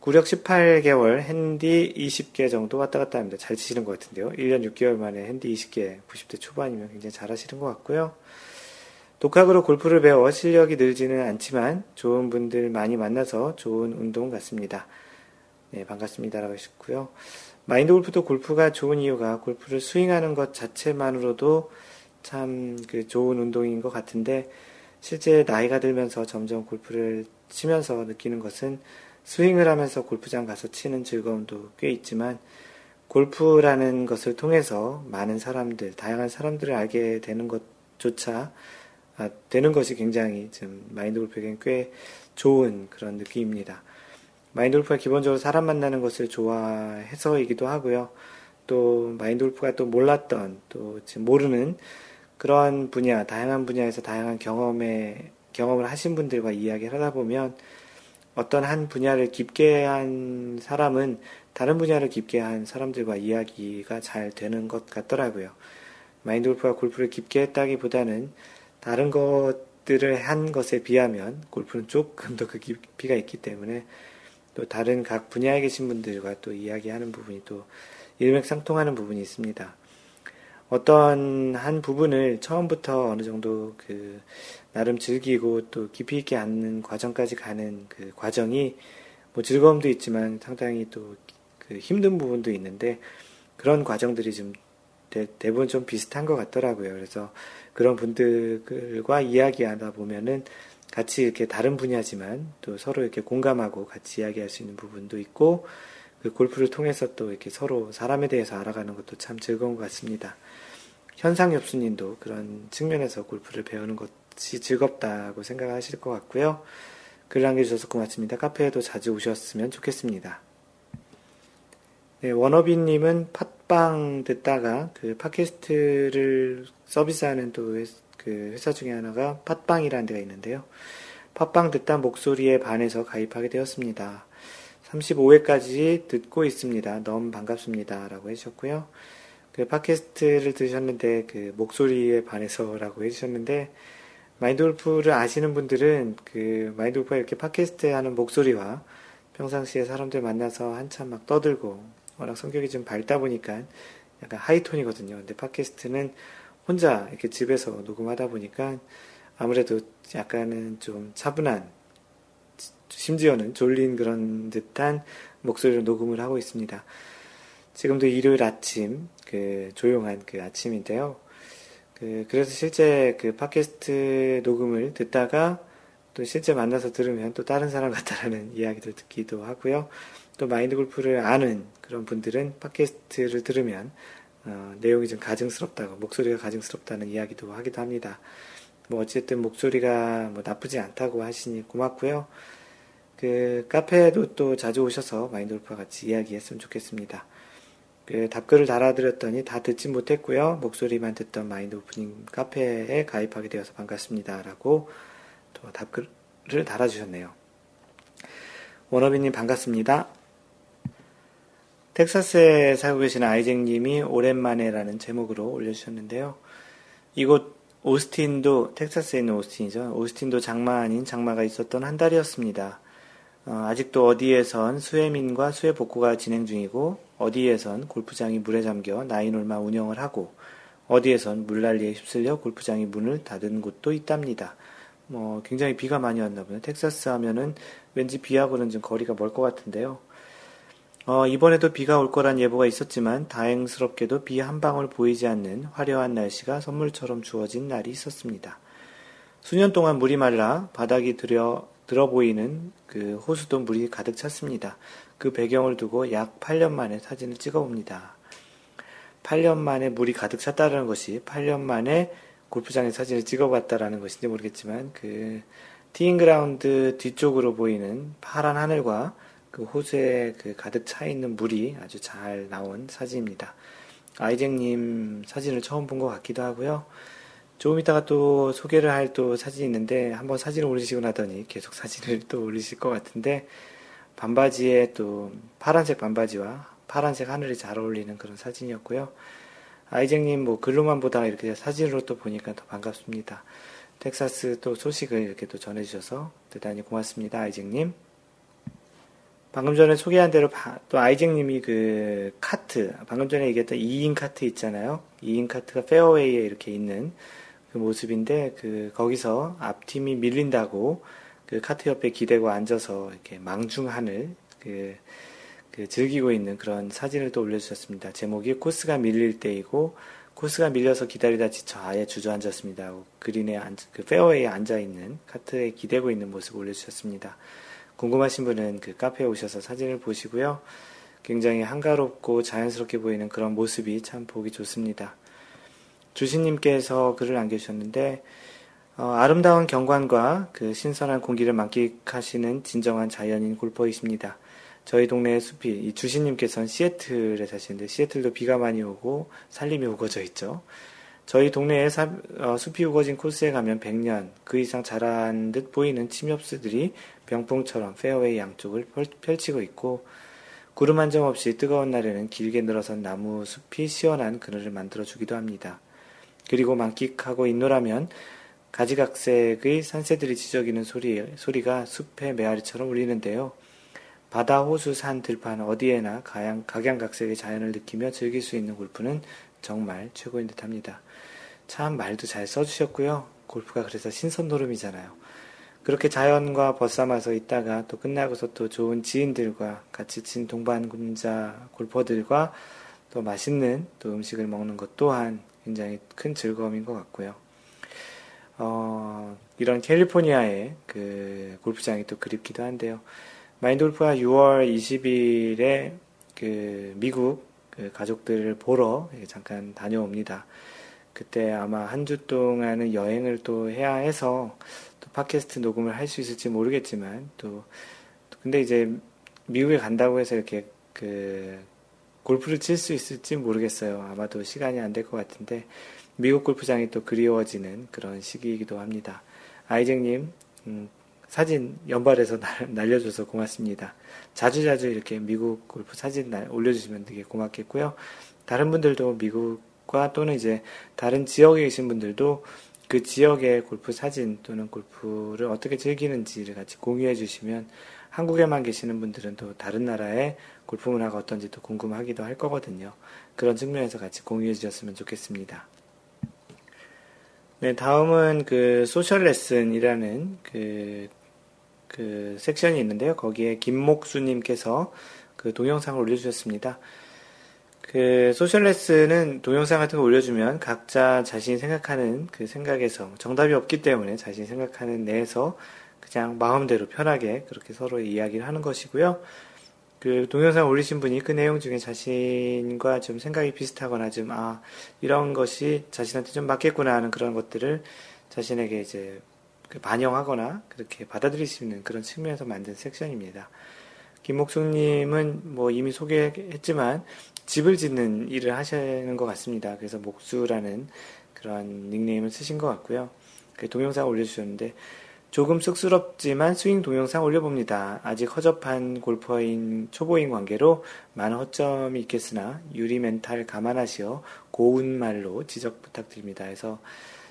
구력 18개월, 핸디 20개 정도 왔다 갔다 합니다. 잘 치시는 것 같은데요. 1년 6개월 만에 핸디 20개, 90대 초반이면 굉장히 잘 하시는 것 같고요. 독학으로 골프를 배워 실력이 늘지는 않지만 좋은 분들 많이 만나서 좋은 운동 같습니다. 네, 반갑습니다라고 하셨고요. 마인드 골프도 골프가 좋은 이유가 골프를 스윙하는 것 자체만으로도 참 그 좋은 운동인 것 같은데 실제 나이가 들면서 점점 골프를 치면서 느끼는 것은 스윙을 하면서 골프장 가서 치는 즐거움도 꽤 있지만 골프라는 것을 통해서 많은 사람들, 다양한 사람들을 알게 되는 것조차 아, 되는 것이 굉장히 좀 마인드 골프에겐 꽤 좋은 그런 느낌입니다. 마인드 골프가 기본적으로 사람 만나는 것을 좋아해서이기도 하고요. 또 마인드 골프가 또 몰랐던 또 지금 모르는 그러한 분야, 다양한 분야에서 다양한 경험에 경험을 하신 분들과 이야기를 하다 보면 어떤 한 분야를 깊게 한 사람은 다른 분야를 깊게 한 사람들과 이야기가 잘 되는 것 같더라고요. 마인드 골프가 골프를 깊게 했다기보다는 다른 것들을 한 것에 비하면 골프는 조금 더 그 깊이가 있기 때문에 또 다른 각 분야에 계신 분들과 또 이야기하는 부분이 또 일맥상통하는 부분이 있습니다. 어떤 한 부분을 처음부터 어느 정도 그 나름 즐기고 또 깊이 있게 앉는 과정까지 가는 그 과정이 뭐 즐거움도 있지만 상당히 또 그 힘든 부분도 있는데 그런 과정들이 좀 대, 대부분 좀 비슷한 것 같더라고요. 그래서 그런 분들과 이야기하다 보면은 같이 이렇게 다른 분야지만 또 서로 이렇게 공감하고 같이 이야기할 수 있는 부분도 있고 그 골프를 통해서 또 이렇게 서로 사람에 대해서 알아가는 것도 참 즐거운 것 같습니다. 현상 엽수님도 그런 측면에서 골프를 배우는 것이 즐겁다고 생각하실 것 같고요. 글 남겨주셔서 고맙습니다. 카페에도 자주 오셨으면 좋겠습니다. 네, 원어비님은 팟빵 듣다가 그 팟캐스트를 서비스하는 또 그 회사 중에 하나가 팟빵이라는 데가 있는데요. 팟빵 듣다 목소리에 반해서 가입하게 되었습니다. 35회까지 듣고 있습니다. 너무 반갑습니다. 라고 해주셨고요. 그 팟캐스트를 들으셨는데 그 목소리에 반해서라고 해주셨는데 마인드 골프를 아시는 분들은 그 마인드 골프가 이렇게 팟캐스트 하는 목소리와 평상시에 사람들 만나서 한참 막 떠들고 워낙 성격이 좀 밝다 보니까 약간 하이톤이거든요. 근데 팟캐스트는 혼자 이렇게 집에서 녹음하다 보니까 아무래도 약간은 좀 차분한 심지어는 졸린 그런 듯한 목소리로 녹음을 하고 있습니다. 지금도 일요일 아침, 그, 조용한 그 아침인데요. 그, 그래서 실제 그 팟캐스트 녹음을 듣다가 또 실제 만나서 들으면 또 다른 사람 같다라는 이야기도 듣기도 하고요. 또 마인드 골프를 아는 그런 분들은 팟캐스트를 들으면 어, 내용이 좀 가증스럽다고 목소리가 가증스럽다는 이야기도 하기도 합니다. 뭐 어쨌든 목소리가 뭐 나쁘지 않다고 하시니 고맙고요. 그 카페에도 또 자주 오셔서 마인드 골프와 같이 이야기했으면 좋겠습니다. 그 답글을 달아드렸더니 다 듣지 못했고요. 목소리만 듣던 마인드 오프닝 카페에 가입하게 되어서 반갑습니다. 라고 또 답글을 달아주셨네요. 원어비님 반갑습니다. 텍사스에 살고 계시는 아이잭님이 오랜만에라는 제목으로 올려주셨는데요. 이곳 오스틴도 텍사스에 있는 오스틴이죠. 오스틴도 장마 아닌 장마가 있었던 한 달이었습니다. 어, 아직도 어디에선 수해민과 수해 복구가 진행 중이고 어디에선 골프장이 물에 잠겨 나인홀만 운영을 하고 어디에선 물난리에 휩쓸려 골프장이 문을 닫은 곳도 있답니다. 뭐 굉장히 비가 많이 왔나 보네요. 텍사스 하면은 왠지 비하고는 좀 거리가 멀 것 같은데요. 어, 이번에도 비가 올 거란 예보가 있었지만 다행스럽게도 비 한 방울 보이지 않는 화려한 날씨가 선물처럼 주어진 날이 있었습니다. 수년 동안 물이 말라 바닥이 들여 들어 보이는 그 호수도 물이 가득 찼습니다. 그 배경을 두고 약 8년 만에 사진을 찍어 봅니다. 8년 만에 물이 가득 찼다는 것이 8년 만에 골프장에 사진을 찍어 봤다라는 것인지 모르겠지만 그 티잉그라운드 뒤쪽으로 보이는 파란 하늘과 그 호수에 그 가득 차 있는 물이 아주 잘 나온 사진입니다. 아이잭님 사진을 처음 본 것 같기도 하고요. 조금 이따가 또 소개를 할 또 사진이 있는데 한번 사진을 올리시고 나더니 계속 사진을 또 올리실 것 같은데 반바지에 또 파란색 반바지와 파란색 하늘이 잘 어울리는 그런 사진이었고요. 아이쟁님 뭐 글로만 보다가 이렇게 사진으로 또 보니까 더 반갑습니다. 텍사스 또 소식을 이렇게 또 전해주셔서 대단히 고맙습니다. 아이쟁님. 방금 전에 소개한 대로 또 아이쟁님이 그 카트, 방금 전에 얘기했던 2인 카트 있잖아요. 2인 카트가 페어웨이에 이렇게 있는 그 모습인데 그 거기서 앞팀이 밀린다고 그 카트 옆에 기대고 앉아서 이렇게 망중하늘 그, 그 즐기고 있는 그런 사진을 또 올려주셨습니다. 제목이 코스가 밀릴 때이고 코스가 밀려서 기다리다 지쳐 아예 주저앉았습니다. 그린에 앉, 그 페어웨이에 앉아 있는 카트에 기대고 있는 모습을 올려주셨습니다. 궁금하신 분은 그 카페에 오셔서 사진을 보시고요. 굉장히 한가롭고 자연스럽게 보이는 그런 모습이 참 보기 좋습니다. 주신님께서 글을 남겨주셨는데, 어, 아름다운 경관과 그 신선한 공기를 만끽하시는 진정한 자연인 골퍼이십니다. 저희 동네의 숲이, 이 주신님께서는 시애틀에 사시는데, 시애틀도 비가 많이 오고 산림이 우거져 있죠. 저희 동네에 사, 어, 숲이 우거진 코스에 가면 100년 그 이상 자란 듯 보이는 침엽수들이 병풍처럼 페어웨이 양쪽을 펼치고 있고 구름 한 점 없이 뜨거운 날에는 길게 늘어선 나무 숲이 시원한 그늘을 만들어 주기도 합니다. 그리고 만끽하고 있노라면 가지각색의 산새들이 지저귀는 소리, 소리가 숲의 메아리처럼 울리는데요. 바다, 호수, 산, 들판 어디에나 가양, 각양각색의 자연을 느끼며 즐길 수 있는 골프는 정말 최고인 듯 합니다. 참 말도 잘 써주셨고요. 골프가 그래서 신선노름이잖아요. 그렇게 자연과 벗삼아서 있다가 또 끝나고서 또 좋은 지인들과 같이 친 동반군자 골퍼들과 또 맛있는 또 음식을 먹는 것 또한 굉장히 큰 즐거움인 것 같고요. 어, 이런 캘리포니아의 그 골프장이 또 그립기도 한데요. 마인드 골프가 6월 20일에 그 미국 그 가족들을 보러 잠깐 다녀옵니다. 그때 아마 한 주 동안은 여행을 또 해야 해서 또 팟캐스트 녹음을 할 수 있을지 모르겠지만 또 근데 이제 미국에 간다고 해서 이렇게 그 골프를 칠 수 있을지 모르겠어요. 아마도 시간이 안 될 것 같은데 미국 골프장이 또 그리워지는 그런 시기이기도 합니다. 아이쟁님 음, 사진 연발해서 날려줘서 고맙습니다. 자주 자주 이렇게 미국 골프 사진 올려주시면 되게 고맙겠고요. 다른 분들도 미국 과 또는 이제 다른 지역에 계신 분들도 그 지역의 골프 사진 또는 골프를 어떻게 즐기는지를 같이 공유해 주시면 한국에만 계시는 분들은 또 다른 나라의 골프 문화가 어떤지 또 궁금하기도 할 거거든요. 그런 측면에서 같이 공유해 주셨으면 좋겠습니다. 네, 다음은 그 social 레슨이라는 그, 그 섹션이 있는데요. 거기에 김목수님께서 그 동영상을 올려주셨습니다. 그 social 레슨은 동영상 같은 거 올려주면 각자 자신이 생각하는 그 생각에서 정답이 없기 때문에 자신이 생각하는 내에서 그냥 마음대로 편하게 그렇게 서로 이야기를 하는 것이고요. 그 동영상 올리신 분이 그 내용 중에 자신과 좀 생각이 비슷하거나 좀, 아, 이런 것이 자신한테 좀 맞겠구나 하는 그런 것들을 자신에게 이제 그 반영하거나 그렇게 받아들일 수 있는 그런 측면에서 만든 섹션입니다. 김목숙님은 뭐 이미 소개했지만 집을 짓는 일을 하시는 것 같습니다. 그래서 목수라는 그런 닉네임을 쓰신 것 같고요. 그 동영상 올려주셨는데 조금 쑥스럽지만 스윙 동영상 올려봅니다. 아직 허접한 골퍼인 초보인 관계로 많은 허점이 있겠으나 유리 멘탈 감안하시어 고운 말로 지적 부탁드립니다. 해서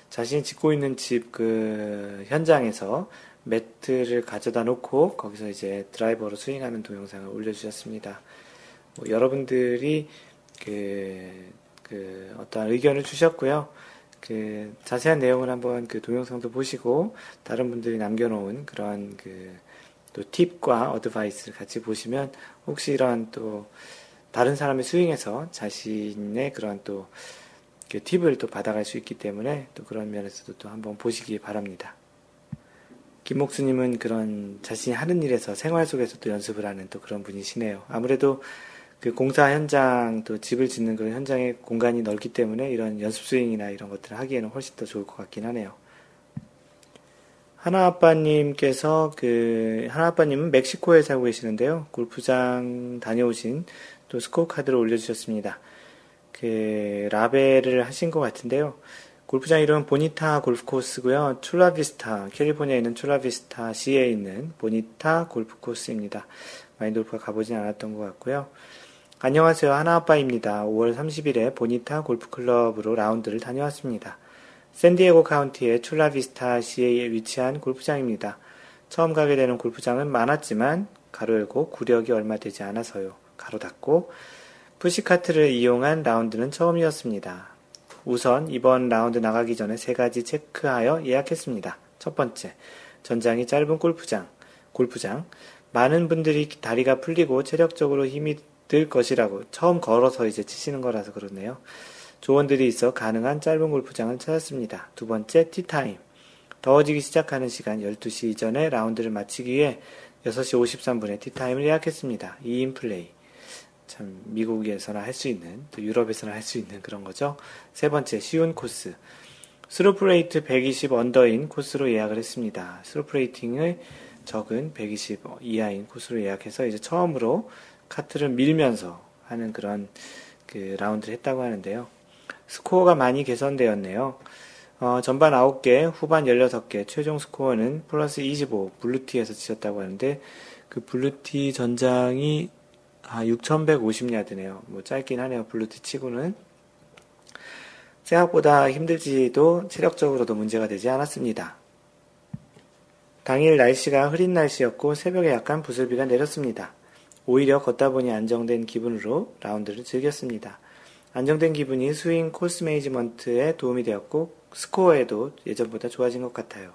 자신이 짓고 있는 집 그 현장에서 매트를 가져다 놓고 거기서 이제 드라이버로 스윙하는 동영상을 올려주셨습니다. 뭐 여러분들이 그, 그 어떠한 의견을 주셨고요. 그 자세한 내용을 한번 그 동영상도 보시고 다른 분들이 남겨놓은 그런 그 또 팁과 어드바이스를 같이 보시면 혹시 이런 또 다른 사람의 스윙에서 자신의 그런 또 그 팁을 또 받아갈 수 있기 때문에 또 그런 면에서도 또 한번 보시기 바랍니다. 김 목수님은 그런 자신이 하는 일에서 생활 속에서 또 연습을 하는 또 그런 분이시네요. 아무래도 그 공사 현장 또 집을 짓는 그런 현장의 공간이 넓기 때문에 이런 연습 스윙이나 이런 것들을 하기에는 훨씬 더 좋을 것 같긴 하네요. 하나 아빠님께서 그 하나 아빠님은 멕시코에 살고 계시는데요. 골프장 다녀오신 또 스코어 카드를 올려주셨습니다. 그 라베를 하신 것 같은데요. 골프장 이름은 보니타 골프 코스고요. 출라비스타, 캘리포니아에 있는 출라비스타 시에 있는 보니타 골프 코스입니다. 마인드 골프가 가보진 않았던 것 같고요. 안녕하세요. 하나아빠입니다. 5월 30일에 보니타 골프클럽으로 라운드를 다녀왔습니다. 샌디에고 카운티의 출라비스타 시에 위치한 골프장입니다. 처음 가게 되는 골프장은 많았지만 괄호 열고 구력이 얼마 되지 않아서요. 괄호 닫고 push cart를 이용한 라운드는 처음이었습니다. 우선 이번 라운드 나가기 전에 세 가지 체크하여 예약했습니다. 첫 번째, 전장이 짧은 골프장, 골프장. 많은 분들이 다리가 풀리고 체력적으로 힘이 들 것이라고 처음 걸어서 이제 치시는 거라서 그러네요. 조언들이 있어 가능한 짧은 골프장을 찾았습니다. 두 번째, 티타임. 더워지기 시작하는 시간 12시 이전에 라운드를 마치기 위해 6시 53분에 티타임을 예약했습니다. 2인 플레이. 참 미국에서나 할 수 있는 또 유럽에서나 할 수 있는 그런 거죠. 세 번째 쉬운 코스 slope rate 120 under인 코스로 예약을 했습니다. slope rating을 적은 120 이하인 코스로 예약해서 이제 처음으로 카트를 밀면서 하는 그런 그 라운드를 했다고 하는데요. 스코어가 많이 개선되었네요. 어, 전반 9개, 후반 16개, 최종 스코어는 플러스 25, blue tee에서 치셨다고 하는데, 그 blue tee 전장이 아, 6150야드네요. 뭐 짧긴 하네요. blue tee 치고는. 생각보다 힘들지도 체력적으로도 문제가 되지 않았습니다. 당일 날씨가 흐린 날씨였고 새벽에 약간 부슬비가 내렸습니다. 오히려 걷다 보니 안정된 기분으로 라운드를 즐겼습니다. 안정된 기분이 스윙 코스 매니지먼트에 도움이 되었고 스코어에도 예전보다 좋아진 것 같아요.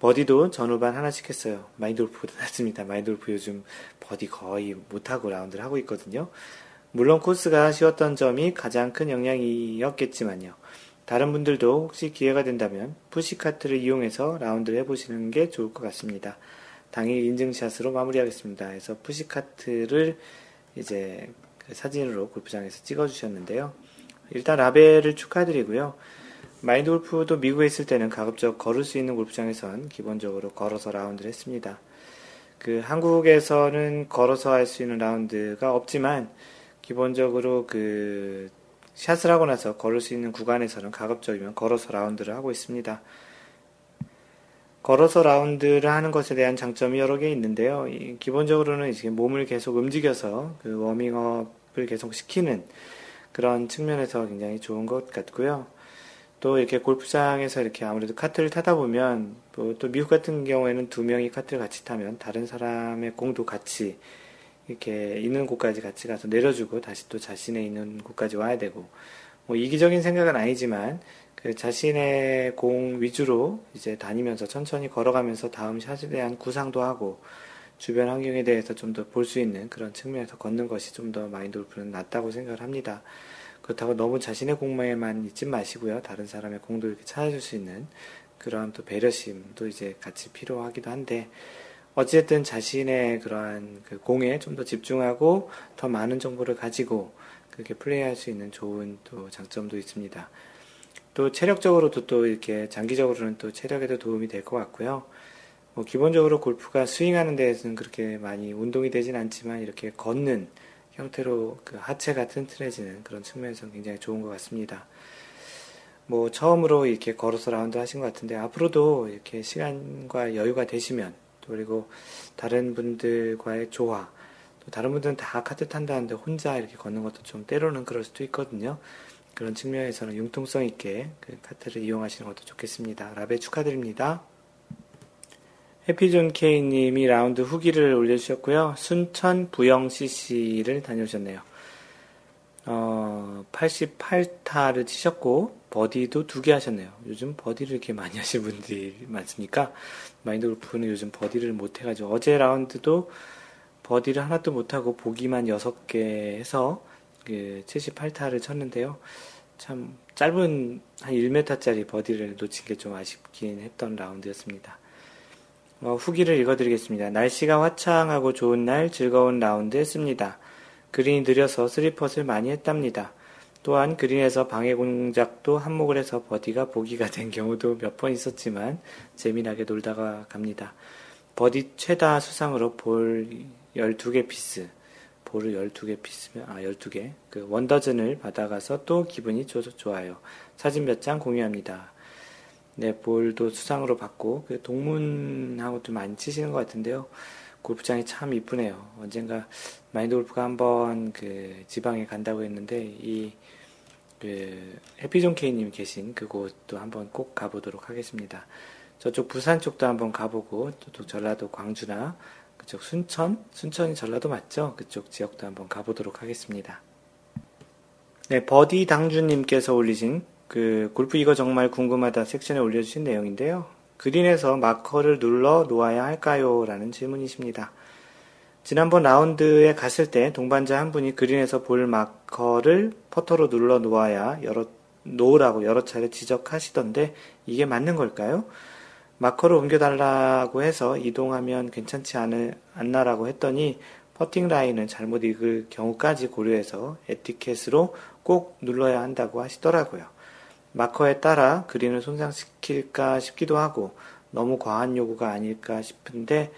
버디도 전후반 하나씩 했어요. 마인드 골프보다 낫습니다. 마인드 골프 요즘 버디 거의 못하고 라운드를 하고 있거든요. 물론 코스가 쉬웠던 점이 가장 큰 영향이었겠지만요. 다른 분들도 혹시 기회가 된다면 푸시카트를 이용해서 라운드를 해보시는 게 좋을 것 같습니다. 당일 인증샷으로 마무리하겠습니다. 그래서 푸시카트를 이제 그 사진으로 골프장에서 찍어주셨는데요. 일단 라벨을 축하드리고요. 마인드 골프도 미국에 있을 때는 가급적 걸을 수 있는 골프장에선 기본적으로 걸어서 라운드를 했습니다. 그 한국에서는 걸어서 할 수 있는 라운드가 없지만 기본적으로 그 샷을 하고 나서 걸을 수 있는 구간에서는 가급적이면 걸어서 라운드를 하고 있습니다. 걸어서 라운드를 하는 것에 대한 장점이 여러 개 있는데요. 기본적으로는 이제 몸을 계속 움직여서 그 워밍업을 계속 시키는 그런 측면에서 굉장히 좋은 것 같고요. 또 이렇게 골프장에서 이렇게 아무래도 카트를 타다 보면 또 미국 같은 경우에는 두 명이 카트를 같이 타면 다른 사람의 공도 같이 이렇게 있는 곳까지 같이 가서 내려주고 다시 또 자신의 있는 곳까지 와야 되고 뭐 이기적인 생각은 아니지만 그 자신의 공 위주로 이제 다니면서 천천히 걸어가면서 다음 샷에 대한 구상도 하고 주변 환경에 대해서 좀 더 볼 수 있는 그런 측면에서 걷는 것이 좀 더 마인드 골프는 낫다고 생각을 합니다. 그렇다고 너무 자신의 공만에만 있지 마시고요. 다른 사람의 공도 이렇게 찾아줄 수 있는 그런 또 배려심도 이제 같이 필요하기도 한데, 어쨌든 자신의 그러한 그 공에 좀 더 집중하고 더 많은 정보를 가지고 그렇게 플레이할 수 있는 좋은 또 장점도 있습니다. 또 체력적으로도 또 이렇게 장기적으로는 또 체력에도 도움이 될 것 같고요. 뭐 기본적으로 골프가 스윙하는 데에서는 그렇게 많이 운동이 되진 않지만 이렇게 걷는 형태로 그 하체가 튼튼해지는 그런 측면에서 굉장히 좋은 것 같습니다. 뭐 처음으로 이렇게 걸어서 라운드 하신 것 같은데 앞으로도 이렇게 시간과 여유가 되시면 또 그리고 다른 분들과의 조화 또 다른 분들은 다 카트 탄다는데 혼자 이렇게 걷는 것도 좀 때로는 그럴 수도 있거든요. 그런 측면에서는 융통성 있게 그 카트를 이용하시는 것도 좋겠습니다. 라베 축하드립니다. 해피존 K님이 라운드 후기를 올려주셨고요. 순천 부영 CC를 다녀오셨네요. 어, 88타를 치셨고, 버디도 두 개 하셨네요. 요즘 버디를 이렇게 많이 하시는 분들이 많습니까? 마인드 골프는 요즘 버디를 못 해가지고, 어제 라운드도 버디를 하나도 못하고, 보기만 6개 해서, 그 78타를 쳤는데요. 참, 짧은 한 1m짜리 버디를 놓친 게 좀 아쉽긴 했던 라운드였습니다. 어, 후기를 읽어드리겠습니다. 날씨가 화창하고 좋은 날 즐거운 라운드 했습니다. 그린이 느려서 스리퍼트를 많이 했답니다. 또한 그린에서 방해 공작도 한몫을 해서 버디가 보기가 된 경우도 몇 번 있었지만 재미나게 놀다가 갑니다. 버디 최다 수상으로 볼 12개 피스, 볼을 12개 피스면, 아, 12개. 그 one dozen을 받아가서 또 기분이 좋, 좋아요. 사진 몇 장 공유합니다. 네, 볼도 수상으로 받고 그 동문하고도 많이 치시는 것 같은데요. 골프장이 참 이쁘네요. 언젠가 마인드 골프가 한번 그 지방에 간다고 했는데 이 그 해피존 K님 계신 그곳도 한번 꼭 가보도록 하겠습니다. 저쪽 부산 쪽도 한번 가보고 또 전라도 광주나 그쪽 순천 순천이 전라도 맞죠? 그쪽 지역도 한번 가보도록 하겠습니다. 네, 버디 당주님께서 올리신 그 골프 이거 정말 궁금하다 섹션에 올려주신 내용인데요. 그린에서 마커를 눌러 놓아야 할까요? 라는 질문이십니다. 지난번 라운드에 갔을 때 동반자 한 분이 그린에서 볼 마커를 퍼터로 눌러 놓아야 여러, 놓으라고 여러 차례 지적하시던데 이게 맞는 걸까요? 마커를 옮겨달라고 해서 이동하면 괜찮지 않을, 않나라고 했더니 퍼팅 라인은 잘못 읽을 경우까지 고려해서 에티켓으로 꼭 눌러야 한다고 하시더라고요. 마커에 따라 그린을 손상시킬까 싶기도 하고 너무 과한 요구가 아닐까 싶은데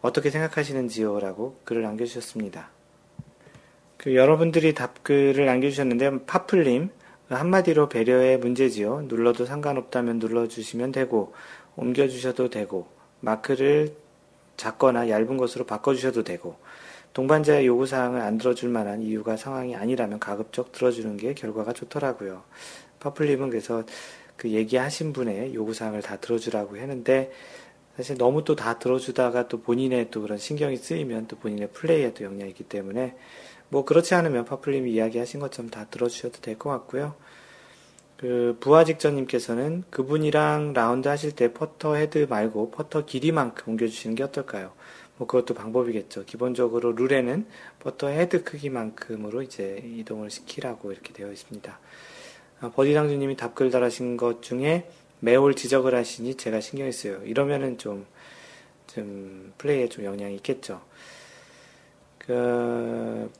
어떻게 생각하시는지요? 라고 글을 남겨주셨습니다. 그 여러분들이 답글을 남겨주셨는데 파플님 한마디로 배려의 문제지요. 눌러도 상관없다면 눌러주시면 되고 옮겨주셔도 되고 마크를 작거나 얇은 것으로 바꿔주셔도 되고 동반자의 요구사항을 안 들어줄 만한 이유가 상황이 아니라면 가급적 들어주는 게 결과가 좋더라고요. 퍼플님은 그래서 그 얘기하신 분의 요구사항을 다 들어주라고 했는데 사실 너무 또 다 들어주다가 또 본인의 또 그런 신경이 쓰이면 또 본인의 플레이에 도 영향이 있기 때문에 뭐 그렇지 않으면 퍼플님이 이야기하신 것처럼 다 들어주셔도 될 것 같고요. 그 부하직전님께서는 그분이랑 라운드 하실 때 퍼터 헤드 말고 퍼터 길이만큼 옮겨주시는 게 어떨까요? 뭐 그것도 방법이겠죠. 기본적으로 룰에는 퍼터 헤드 크기만큼으로 이제 이동을 시키라고 이렇게 되어 있습니다. 아, 버디당주님이 답글 달하신 것 중에 매월 지적을 하시니 제가 신경이 쓰여요. 이러면은 좀, 좀 플레이에 좀 영향이 있겠죠. 그,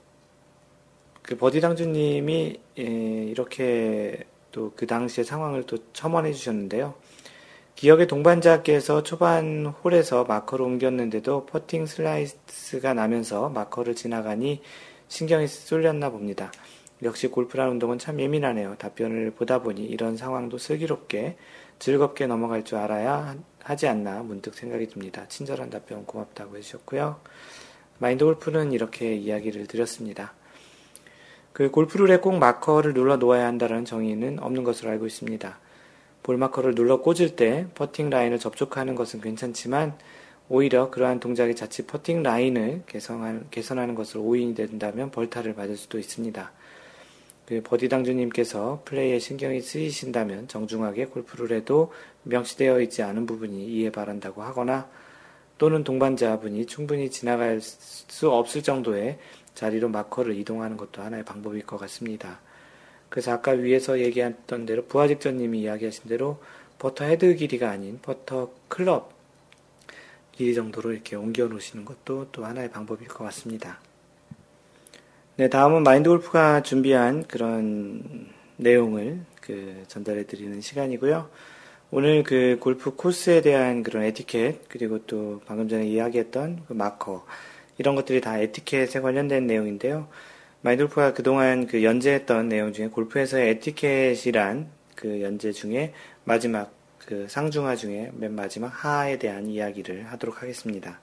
그 버디당주님이 예, 이렇게 또 그 당시의 상황을 또 첨언해 주셨는데요. 기억의 동반자께서 초반 홀에서 마커를 옮겼는데도 퍼팅 슬라이스가 나면서 마커를 지나가니 신경이 쏠렸나 봅니다. 역시 골프라는 운동은 참 예민하네요. 답변을 보다 보니 이런 상황도 슬기롭게 즐겁게 넘어갈 줄 알아야 하지 않나 문득 생각이 듭니다. 친절한 답변 고맙다고 해주셨고요. 마인드 골프는 이렇게 이야기를 드렸습니다. 그 골프룰에 꼭 마커를 눌러 놓아야 한다는 정의는 없는 것으로 알고 있습니다. 볼 마커를 눌러 꽂을 때 퍼팅 라인을 접촉하는 것은 괜찮지만 오히려 그러한 동작이 자칫 퍼팅 라인을 개선하는, 개선하는 것으로 오인이 된다면 벌타를 맞을 수도 있습니다. 그 버디 당주님께서 플레이에 신경이 쓰이신다면 정중하게 골프 룰에도 명시되어 있지 않은 부분이 이해 바란다고 하거나 또는 동반자분이 충분히 지나갈 수 없을 정도의 자리로 마커를 이동하는 것도 하나의 방법일 것 같습니다. 그래서 아까 위에서 얘기했던 대로 부하직전님이 이야기하신 대로 퍼터 헤드 길이가 아닌 퍼터 클럽 길이 정도로 이렇게 옮겨 놓으시는 것도 또 하나의 방법일 것 같습니다. 네, 다음은 마인드 골프가 준비한 그런 내용을 그 전달해 드리는 시간이고요. 오늘 그 골프 코스에 대한 그런 에티켓, 그리고 또 방금 전에 이야기했던 그 마커, 이런 것들이 다 에티켓에 관련된 내용인데요. 마인드 골프가 그동안 그 연재했던 내용 중에 골프에서의 에티켓이란 그 연재 중에 마지막 그 상중하 중에 맨 마지막 하에 대한 이야기를 하도록 하겠습니다.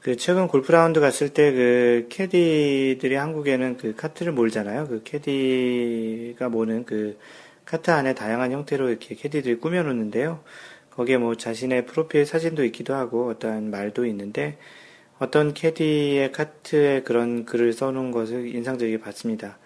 그 최근 골프 라운드 갔을 때 그 캐디들이 한국에는 그 카트를 몰잖아요. 그 캐디가 모는 그 카트 안에 다양한 형태로 이렇게 캐디들이 꾸며놓는데요. 거기에 뭐 자신의 프로필 사진도 있기도 하고 어떤 말도 있는데 어떤 캐디의 카트에 그런 글을 써놓은 것을 인상적이게 봤습니다.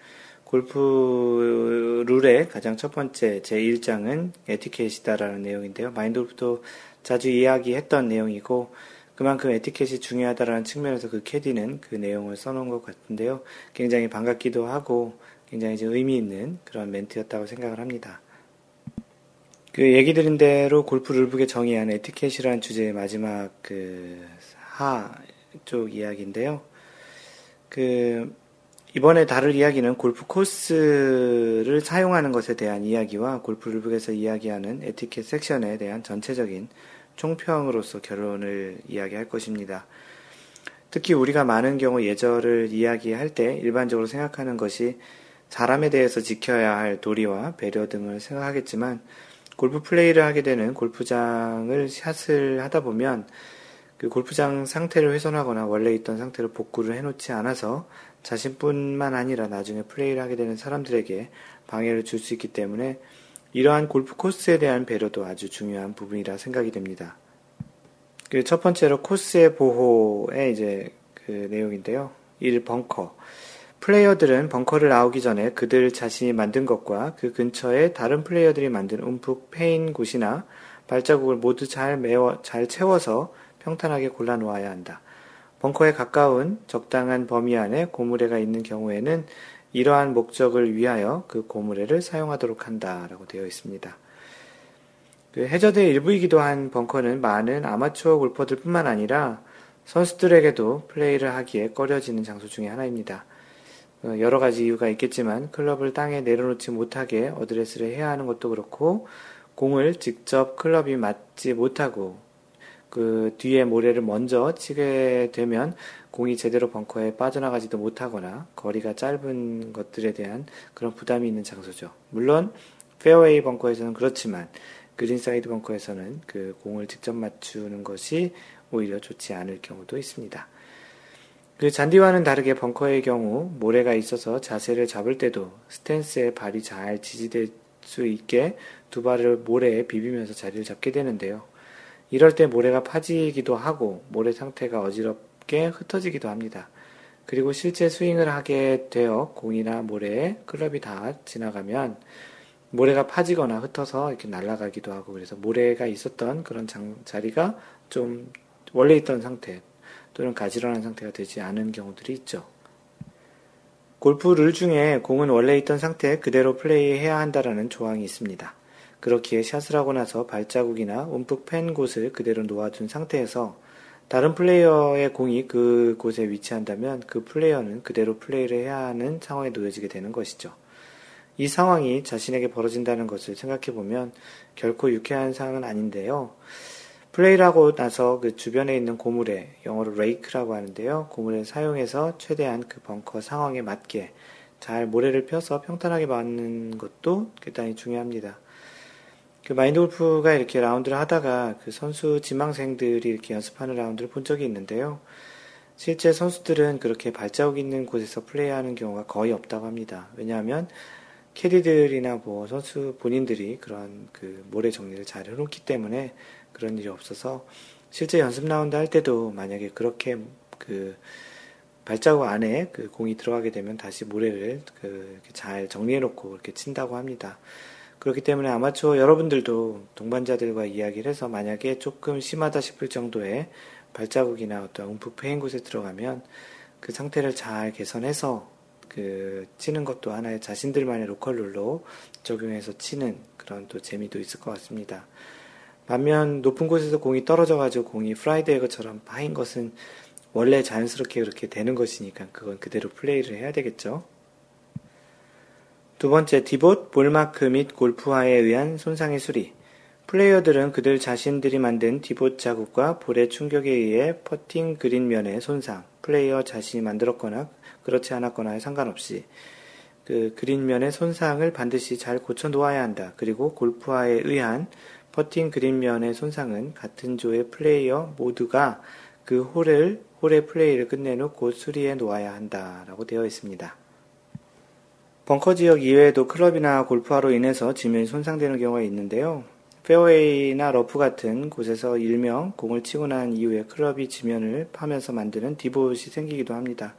골프 룰의 가장 첫 번째 제1장은 에티켓이다라는 내용인데요. 마인드 골프도 자주 이야기했던 내용이고 그만큼 에티켓이 중요하다라는 측면에서 그 캐디는 그 내용을 써놓은 것 같은데요. 굉장히 반갑기도 하고 굉장히 의미 있는 그런 멘트였다고 생각을 합니다. 그 얘기 드린 대로 골프 룰북에 정의한 에티켓이라는 주제의 마지막 그 하 쪽 이야기인데요. 그 이번에 다룰 이야기는 골프 코스를 사용하는 것에 대한 이야기와 골프 룰북에서 이야기하는 에티켓 섹션에 대한 전체적인 총평으로서 결론을 이야기할 것입니다. 특히 우리가 많은 경우 예절을 이야기할 때 일반적으로 생각하는 것이 사람에 대해서 지켜야 할 도리와 배려 등을 생각하겠지만 골프 플레이를 하게 되는 골프장을 샷을 하다 보면 그 골프장 상태를 훼손하거나 원래 있던 상태로 복구를 해놓지 않아서 자신뿐만 아니라 나중에 플레이를 하게 되는 사람들에게 방해를 줄 수 있기 때문에 이러한 골프 코스에 대한 배려도 아주 중요한 부분이라 생각이 됩니다. 그 첫 번째로 코스의 보호의 이제 그 내용인데요. 1. 벙커. 플레이어들은 벙커를 나오기 전에 그들 자신이 만든 것과 그 근처에 다른 플레이어들이 만든 움푹 패인 곳이나 발자국을 모두 잘 메워, 잘 채워서 평탄하게 골라 놓아야 한다. 벙커에 가까운 적당한 범위 안에 고무래가 있는 경우에는 이러한 목적을 위하여 그 고무래를 사용하도록 한다라고 되어 있습니다. 그 해저드의 일부이기도 한 벙커는 많은 아마추어 골퍼들 뿐만 아니라 선수들에게도 플레이를 하기에 꺼려지는 장소 중의 하나입니다. 어, 여러 가지 이유가 있겠지만 클럽을 땅에 내려놓지 못하게 어드레스를 해야 하는 것도 그렇고 공을 직접 클럽이 맞지 못하고 그 뒤에 모래를 먼저 치게 되면 공이 제대로 벙커에 빠져나가지도 못하거나 거리가 짧은 것들에 대한 그런 부담이 있는 장소죠. 물론 페어웨이 벙커에서는 그렇지만 그린사이드 벙커에서는 그 공을 직접 맞추는 것이 오히려 좋지 않을 경우도 있습니다. 그 잔디와는 다르게 벙커의 경우 모래가 있어서 자세를 잡을 때도 스탠스에 발이 잘 지지될 수 있게 두 발을 모래에 비비면서 자리를 잡게 되는데요. 이럴 때 모래가 파지기도 하고 모래 상태가 어지럽게 흩어지기도 합니다. 그리고 실제 스윙을 하게 되어 공이나 모래에 클럽이 다 지나가면 모래가 파지거나 흩어서 이렇게 날아가기도 하고 그래서 모래가 있었던 그런 장, 자리가 좀 원래 있던 상태 또는 가지런한 상태가 되지 않은 경우들이 있죠. 골프 룰 중에 공은 원래 있던 상태 그대로 플레이해야 한다라는 조항이 있습니다. 그렇기에 샷을 하고 나서 발자국이나 움푹 팬 곳을 그대로 놓아둔 상태에서 다른 플레이어의 공이 그 곳에 위치한다면 그 플레이어는 그대로 플레이를 해야 하는 상황에 놓여지게 되는 것이죠. 이 상황이 자신에게 벌어진다는 것을 생각해 보면 결코 유쾌한 상황은 아닌데요. 플레이를 하고 나서 그 주변에 있는 고물에 영어로 레이크라고 하는데요. 고물을 사용해서 최대한 그 벙커 상황에 맞게 잘 모래를 펴서 평탄하게 맞는 것도 대단히 중요합니다. 그 마인드 골프가 이렇게 라운드를 하다가 그 선수 지망생들이 이렇게 연습하는 라운드를 본 적이 있는데요. 실제 선수들은 그렇게 발자국 있는 곳에서 플레이하는 경우가 거의 없다고 합니다. 왜냐하면 캐디들이나 뭐 선수 본인들이 그런 그 모래 정리를 잘 해놓기 때문에 그런 일이 없어서 실제 연습 라운드 할 때도 만약에 그렇게 그 발자국 안에 그 공이 들어가게 되면 다시 모래를 그 잘 정리해 놓고 이렇게 친다고 합니다. 그렇기 때문에 아마추어 여러분들도 동반자들과 이야기를 해서 만약에 조금 심하다 싶을 정도의 발자국이나 어떤 움푹 패인 곳에 들어가면 그 상태를 잘 개선해서 그 치는 것도 하나의 자신들만의 로컬 룰로 적용해서 치는 그런 또 재미도 있을 것 같습니다. 반면 높은 곳에서 공이 떨어져가지고 공이 fried egg처럼 파인 것은 원래 자연스럽게 그렇게 되는 것이니까 그건 그대로 플레이를 해야 되겠죠. 두 번째, 디봇, 볼마크 및 골프화에 의한 손상의 수리. 플레이어들은 그들 자신들이 만든 디봇 자국과 볼의 충격에 의해 퍼팅 그린 면의 손상, 플레이어 자신이 만들었거나 그렇지 않았거나에 상관없이 그 그린 면의 손상을 반드시 잘 고쳐 놓아야 한다. 그리고 골프화에 의한 퍼팅 그린 면의 손상은 같은 조의 플레이어 모두가 그 홀을 홀의 플레이를 끝낸 후 곧 수리해 놓아야 한다라고 되어 있습니다. 벙커 지역 이외에도 클럽이나 골프화로 인해서 지면이 손상되는 경우가 있는데요. 페어웨이나 러프 같은 곳에서 일명 공을 치고 난 이후에 클럽이 지면을 파면서 만드는 디봇이 생기기도 합니다.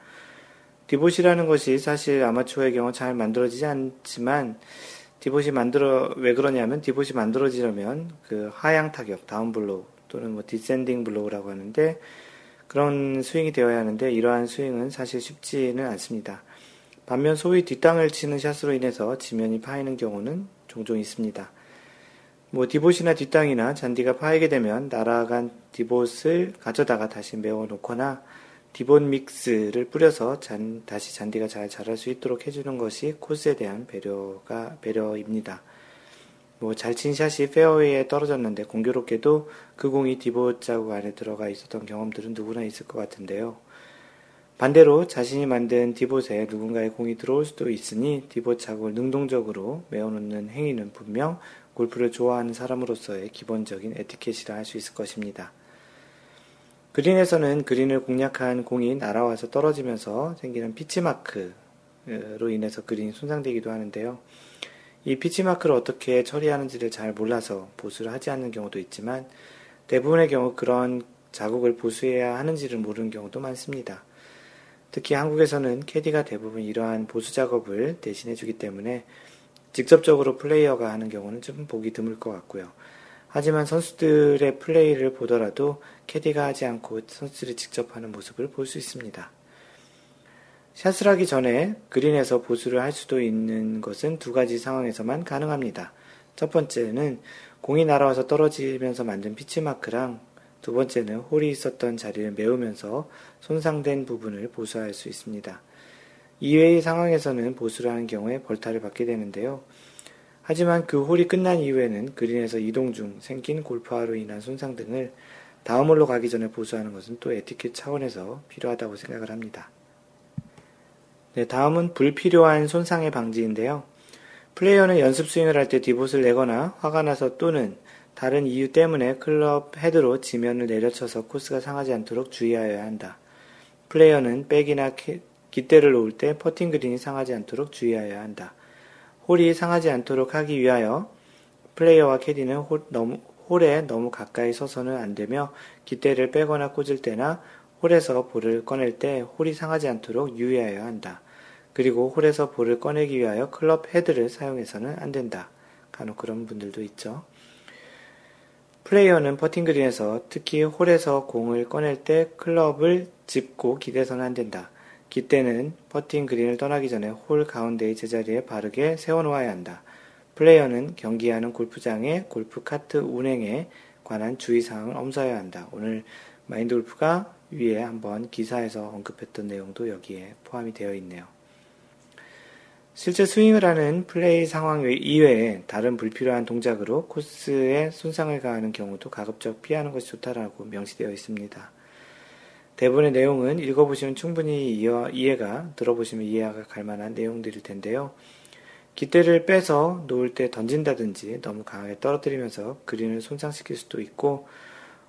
디봇이라는 것이 사실 아마추어의 경우 잘 만들어지지 않지만 디봇이 만들어 왜 그러냐면 디봇이 만들어지려면 그 하향 타격 down blow 또는 뭐 descending blow라고 하는데 그런 스윙이 되어야 하는데 이러한 스윙은 사실 쉽지는 않습니다. 반면 소위 뒷땅을 치는 샷으로 인해서 지면이 파이는 경우는 종종 있습니다. 뭐 디봇이나 뒷땅이나 잔디가 파이게 되면 날아간 디봇을 가져다가 다시 메워 놓거나 디봇 mix를 뿌려서 잔, 다시 잔디가 잘 자랄 수 있도록 해주는 것이 코스에 대한 배려가, 배려입니다. 뭐, 잘 친 샷이 페어웨이에 떨어졌는데 공교롭게도 그 공이 디봇 자국 안에 들어가 있었던 경험들은 누구나 있을 것 같은데요. 반대로 자신이 만든 디봇에 누군가의 공이 들어올 수도 있으니 디봇 자국을 능동적으로 메워놓는 행위는 분명 골프를 좋아하는 사람으로서의 기본적인 에티켓이라 할 수 있을 것입니다. 그린에서는 그린을 공략한 공이 날아와서 떨어지면서 생기는 pitch mark로 인해서 그린이 손상되기도 하는데요. 이 pitch mark를 어떻게 처리하는지를 잘 몰라서 보수를 하지 않는 경우도 있지만 대부분의 경우 그런 자국을 보수해야 하는지를 모르는 경우도 많습니다. 특히 한국에서는 캐디가 대부분 이러한 보수 작업을 대신해 주기 때문에 직접적으로 플레이어가 하는 경우는 좀 보기 드물 것 같고요. 하지만 선수들의 플레이를 보더라도 캐디가 하지 않고 선수들이 직접 하는 모습을 볼 수 있습니다. 샷을 하기 전에 그린에서 보수를 할 수도 있는 것은 두 가지 상황에서만 가능합니다. 첫 번째는 공이 날아와서 떨어지면서 만든 pitch mark랑 두 번째는 홀이 있었던 자리를 메우면서 손상된 부분을 보수할 수 있습니다. 이외의 상황에서는 보수를 하는 경우에 벌타를 받게 되는데요. 하지만 그 홀이 끝난 이후에는 그린에서 이동 중 생긴 골프화로 인한 손상 등을 다음 홀로 가기 전에 보수하는 것은 또 에티켓 차원에서 필요하다고 생각을 합니다. 네, 다음은 불필요한 손상의 방지인데요. 플레이어는 연습 스윙을 할 때 디봇을 내거나 화가 나서 또는 다른 이유 때문에 클럽 헤드로 지면을 내려쳐서 코스가 상하지 않도록 주의하여야 한다. 플레이어는 백이나 깃대를 놓을 때 퍼팅 그린이 상하지 않도록 주의하여야 한다. 홀이 상하지 않도록 하기 위하여 플레이어와 캐디는 홀, 너무, 홀에 너무 가까이 서서는 안 되며 깃대를 빼거나 꽂을 때나 홀에서 볼을 꺼낼 때 홀이 상하지 않도록 유의하여야 한다. 그리고 홀에서 볼을 꺼내기 위하여 클럽 헤드를 사용해서는 안 된다. 간혹 그런 분들도 있죠. 플레이어는 퍼팅 그린에서 특히 홀에서 공을 꺼낼 때 클럽을 짚고 기대서는 안 된다. 깃대는 퍼팅 그린을 떠나기 전에 홀 가운데의 제자리에 바르게 세워놓아야 한다. 플레이어는 경기하는 골프장의 골프 카트 운행에 관한 주의사항을 엄수해야 한다. 오늘 마인드 골프가 위에 한번 기사에서 언급했던 내용도 여기에 포함이 되어 있네요. 실제 스윙을 하는 플레이 상황 이외에 다른 불필요한 동작으로 코스에 손상을 가하는 경우도 가급적 피하는 것이 좋다라고 명시되어 있습니다. 대부분의 내용은 읽어보시면 충분히 이해가, 들어보시면 이해가 갈 만한 내용들일 텐데요. 기대를 빼서 놓을 때 던진다든지 너무 강하게 떨어뜨리면서 그린을 손상시킬 수도 있고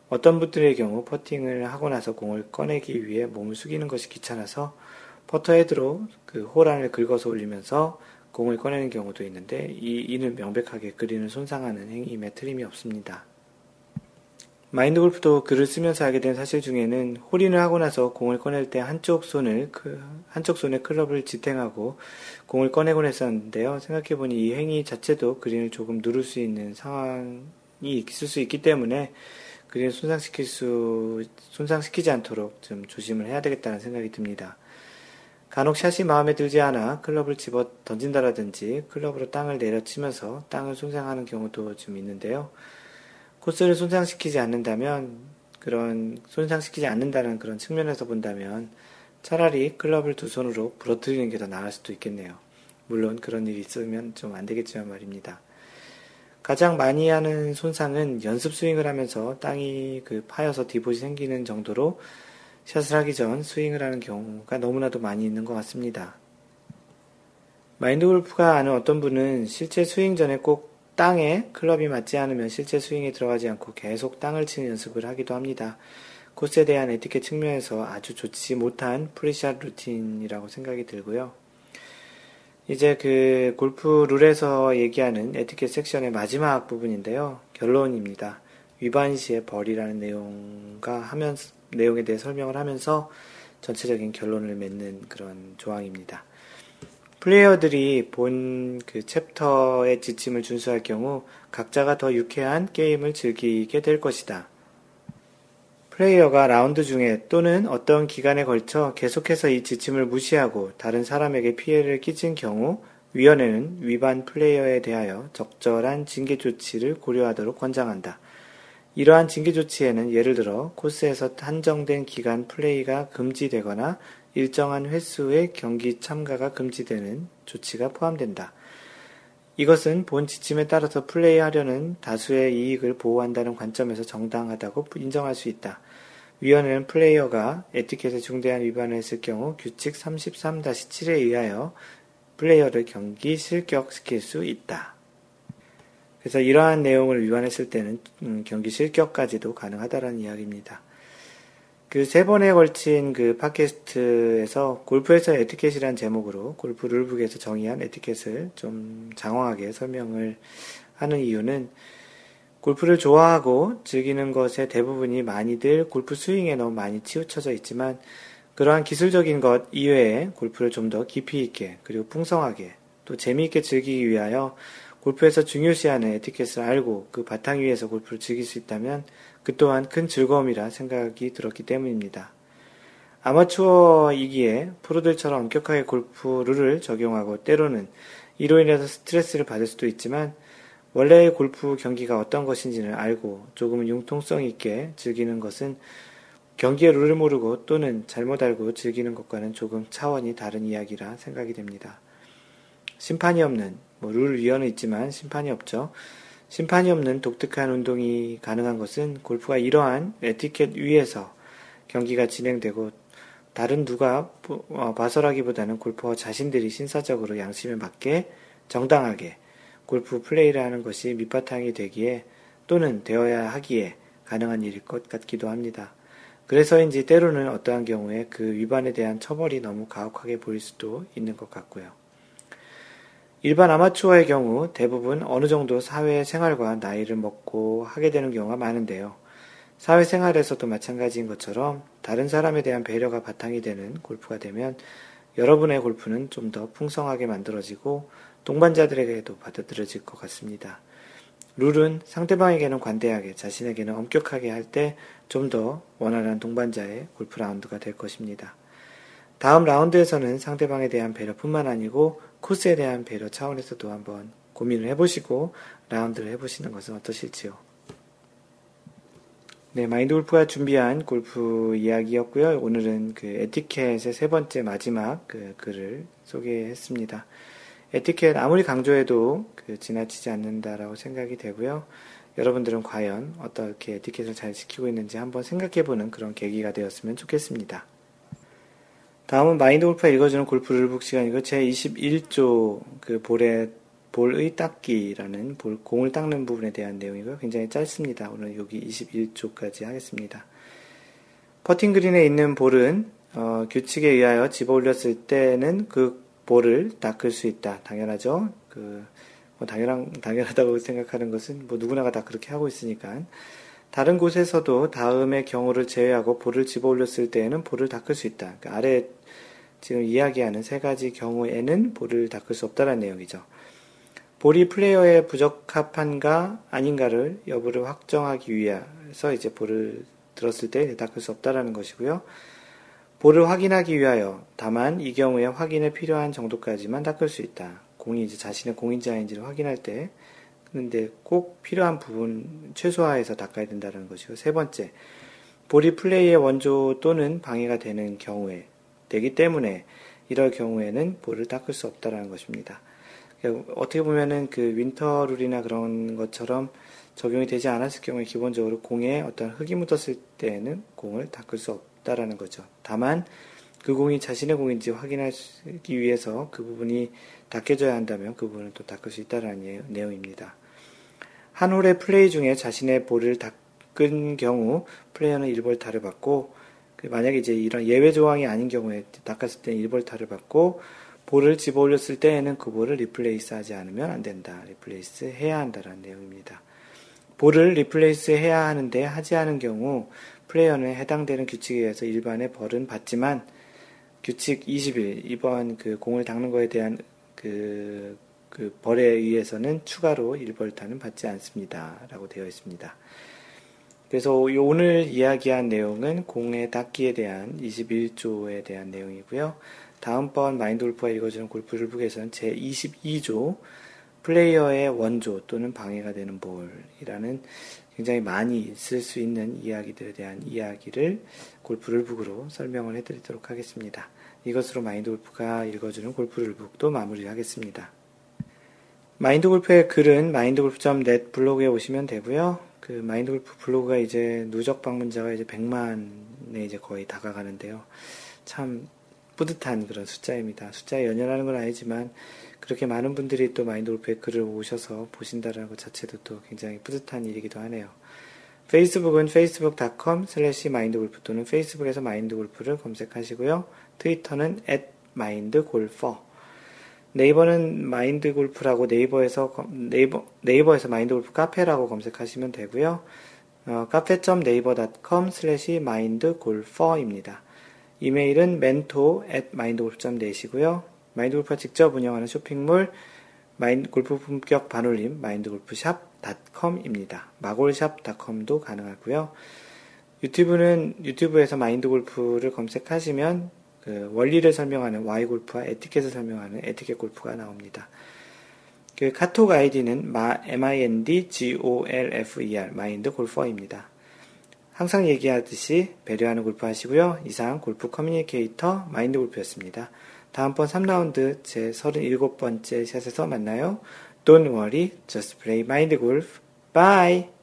어떤 분들의 경우 퍼팅을 하고 나서 공을 꺼내기 위해 몸을 숙이는 것이 귀찮아서 퍼터 헤드로 그 호란을 긁어서 올리면서 공을 꺼내는 경우도 있는데 이, 이는 명백하게 그린을 손상하는 행위임에 틀림이 없습니다. 마인드 골프도 글을 쓰면서 알게 된 사실 중에는 홀인을 하고 나서 공을 꺼낼 때 한쪽 손을 그 한쪽 손에 클럽을 지탱하고 공을 꺼내곤 했었는데요. 생각해 보니 이 행위 자체도 그린을 조금 누를 수 있는 상황이 있을 수 있기 때문에 그린을 손상시킬 수 손상시키지 않도록 좀 조심을 해야 되겠다는 생각이 듭니다. 간혹 샷이 마음에 들지 않아 클럽을 집어 던진다라든지 클럽으로 땅을 내려치면서 땅을 손상하는 경우도 좀 있는데요. 코스를 손상시키지 않는다면 그런 손상시키지 않는다는 그런 측면에서 본다면 차라리 클럽을 두 손으로 부러뜨리는 게 더 나을 수도 있겠네요. 물론 그런 일이 있으면 좀 안 되겠지만 말입니다. 가장 많이 하는 손상은 연습 스윙을 하면서 땅이 그 파여서 디봇이 생기는 정도로 샷을 하기 전 스윙을 하는 경우가 너무나도 많이 있는 것 같습니다. 마인드 골프가 아는 어떤 분은 실제 스윙 전에 꼭 땅에 클럽이 맞지 않으면 실제 스윙에 들어가지 않고 계속 땅을 치는 연습을 하기도 합니다. 코스에 대한 에티켓 측면에서 아주 좋지 못한 pre-shot routine이라고 생각이 들고요. 이제 그 골프 룰에서 얘기하는 에티켓 섹션의 마지막 부분인데요. 결론입니다. 위반 시의 벌이라는 내용과 하면서 내용에 대해 설명을 하면서 전체적인 결론을 맺는 그런 조항입니다. 플레이어들이 본 그 챕터의 지침을 준수할 경우 각자가 더 유쾌한 게임을 즐기게 될 것이다. 플레이어가 라운드 중에 또는 어떤 기간에 걸쳐 계속해서 이 지침을 무시하고 다른 사람에게 피해를 끼친 경우 위원회는 위반 플레이어에 대하여 적절한 징계 조치를 고려하도록 권장한다. 이러한 징계 조치에는 예를 들어 코스에서 한정된 기간 플레이가 금지되거나 일정한 횟수의 경기 참가가 금지되는 조치가 포함된다. 이것은 본 지침에 따라서 플레이하려는 다수의 이익을 보호한다는 관점에서 정당하다고 인정할 수 있다. 위원회는 플레이어가 에티켓에 중대한 위반을 했을 경우 규칙 33-7에 의하여 플레이어를 경기 실격시킬 수 있다. 그래서 이러한 내용을 위반했을 때는 음, 경기 실격까지도 가능하다는 이야기입니다. 그 세 번에 걸친 그 팟캐스트에서 골프에서 에티켓이란 제목으로 골프 룰북에서 정의한 에티켓을 좀 장황하게 설명을 하는 이유는 골프를 좋아하고 즐기는 것의 대부분이 많이들 골프 스윙에 너무 많이 치우쳐져 있지만 그러한 기술적인 것 이외에 골프를 좀 더 깊이 있게 그리고 풍성하게 또 재미있게 즐기기 위하여 골프에서 중요시하는 에티켓을 알고 그 바탕 위에서 골프를 즐길 수 있다면 그 또한 큰 즐거움이라 생각이 들었기 때문입니다. 아마추어이기에 프로들처럼 엄격하게 골프 룰을 적용하고 때로는 이로 인해서 스트레스를 받을 수도 있지만 원래의 골프 경기가 어떤 것인지를 알고 조금은 융통성 있게 즐기는 것은 경기의 룰을 모르고 또는 잘못 알고 즐기는 것과는 조금 차원이 다른 이야기라 생각이 됩니다. 심판이 없는 뭐 룰위원은 있지만 심판이 없죠. 심판이 없는 독특한 운동이 가능한 것은 골프가 이러한 에티켓 위에서 경기가 진행되고 다른 누가 어, 봐서라기보다는 골퍼 자신들이 신사적으로 양심에 맞게 정당하게 골프 플레이를 하는 것이 밑바탕이 되기에 또는 되어야 하기에 가능한 일일 것 같기도 합니다. 그래서인지 때로는 어떠한 경우에 그 위반에 대한 처벌이 너무 가혹하게 보일 수도 있는 것 같고요. 일반 아마추어의 경우 대부분 어느 정도 사회 생활과 나이를 먹고 하게 되는 경우가 많은데요. 사회 생활에서도 마찬가지인 것처럼 다른 사람에 대한 배려가 바탕이 되는 골프가 되면 여러분의 골프는 좀 더 풍성하게 만들어지고 동반자들에게도 받아들여질 것 같습니다. 룰은 상대방에게는 관대하게 자신에게는 엄격하게 할 때 좀 더 원활한 동반자의 골프 라운드가 될 것입니다. 다음 라운드에서는 상대방에 대한 배려뿐만 아니고 코스에 대한 배려 차원에서도 한번 고민을 해보시고 라운드를 해보시는 것은 어떠실지요? 네, 마인드 골프가 준비한 골프 이야기였고요. 오늘은 그 에티켓의 세 번째 마지막 그 글을 소개했습니다. 에티켓 아무리 강조해도 그 지나치지 않는다라고 생각이 되고요. 여러분들은 과연 어떻게 에티켓을 잘 지키고 있는지 한번 생각해보는 그런 계기가 되었으면 좋겠습니다. 다음은 마인드 골프가 읽어주는 골프 룰북 시간이고 제 21조 그 볼의 볼의 닦기라는 볼 공을 닦는 부분에 대한 내용이고요. 굉장히 짧습니다. 오늘 여기 21조까지 하겠습니다. 퍼팅 그린에 있는 볼은 어, 규칙에 의하여 집어 올렸을 때는 그 볼을 닦을 수 있다. 당연하죠. 그, 뭐 당연한, 당연하다고 생각하는 것은 뭐 누구나가 다 그렇게 하고 있으니까. 다른 곳에서도 다음의 경우를 제외하고 볼을 집어 올렸을 때에는 볼을 닦을 수 있다. 그 아래 지금 이야기하는 세 가지 경우에는 볼을 닦을 수 없다는 내용이죠. 볼이 플레이어에 부적합한가 아닌가를 여부를 확정하기 위해서 이제 볼을 들었을 때 닦을 수 없다라는 것이고요. 볼을 확인하기 위하여 다만 이 경우에 확인에 필요한 정도까지만 닦을 수 있다. 공이 이제 자신의 공인지 아닌지를 확인할 때 근데 꼭 필요한 부분 최소화해서 닦아야 된다는 것이고 세 번째 볼이 플레이의 원조 또는 방해가 되는 경우에 되기 때문에 이럴 경우에는 볼을 닦을 수 없다라는 것입니다. 어떻게 보면은 그 winter rule이나 그런 것처럼 적용이 되지 않았을 경우에 기본적으로 공에 어떤 흙이 묻었을 때에는 공을 닦을 수 없다라는 거죠. 다만 그 공이 자신의 공인지 확인하기 위해서 그 부분이 닦여져야 한다면 그 부분은 또 닦을 수 있다라는 내용입니다. 한 홀의 플레이 중에 자신의 볼을 닦은 경우 플레이어는 1벌 타를 받고 그 만약에 이제 이런 예외 조항이 아닌 경우에 닦았을 때는 1벌타를 받고 볼을 집어 올렸을 때에는 그 볼을 replace 하지 않으면 안 된다. replace 해야 한다라는 내용입니다. 볼을 replace 해야 하는데 하지 않은 경우 플레이어는 해당되는 규칙에 의해서 일반의 벌은 받지만 규칙 21 위반 그 공을 닦는 거에 대한 그, 그 벌에 의해서는 추가로 1벌타는 받지 않습니다. 라고 되어 있습니다. 그래서 오늘 이야기한 내용은 공의 닦기에 대한 21조에 대한 내용이고요. 다음번 마인드 골프가 읽어주는 골프 rulebook에서는 제 22조 플레이어의 원조 또는 방해가 되는 볼이라는 굉장히 많이 쓸 수 있는 이야기들에 대한 이야기를 골프 rulebook으로 설명을 해드리도록 하겠습니다. 이것으로 마인드 골프가 읽어주는 골프 rulebook도 마무리하겠습니다. 마인드 골프의 글은 마인드골프.net 블로그에 오시면 되고요. 그 마인드 골프 블로그가 이제 누적 방문자가 이제 100만 만에 이제 거의 다가가는데요. 참 뿌듯한 그런 숫자입니다. 숫자에 연연하는 건 아니지만 그렇게 많은 분들이 또 마인드 골프에 글을 오셔서 보신다는 것 자체도 또 굉장히 뿌듯한 일이기도 하네요. 페이스북은 facebook.com slash mindgolf 또는 페이스북에서 마인드골프를 검색하시고요. 트위터는 at mindgolfer 네이버는 마인드 골프라고 네이버에서 네이버 네이버에서 마인드 골프 카페라고 검색하시면 되고요. 어, 카페.네이버.com slash mindgolfer입니다. 이메일은 mentor at mindgolf.net이고요. 마인드골프가 직접 운영하는 쇼핑몰 마인드 골프 품격 반올림 마인드골프샵.com입니다. 마골샵.com도 가능하고요. 유튜브는 유튜브에서 마인드 골프를 검색하시면 그 원리를 설명하는 Y 골프와 에티켓을 설명하는 에티켓 골프가 나옵니다. 그 카톡 아이디는 mindgolfer 마인드 골퍼입니다. 항상 얘기하듯이 배려하는 골프 하시고요. 이상 골프 커뮤니케이터 마인드 골프였습니다. 다음번 3라운드 제 37번째 샷에서 만나요. Don't worry, just play mind golf. Bye!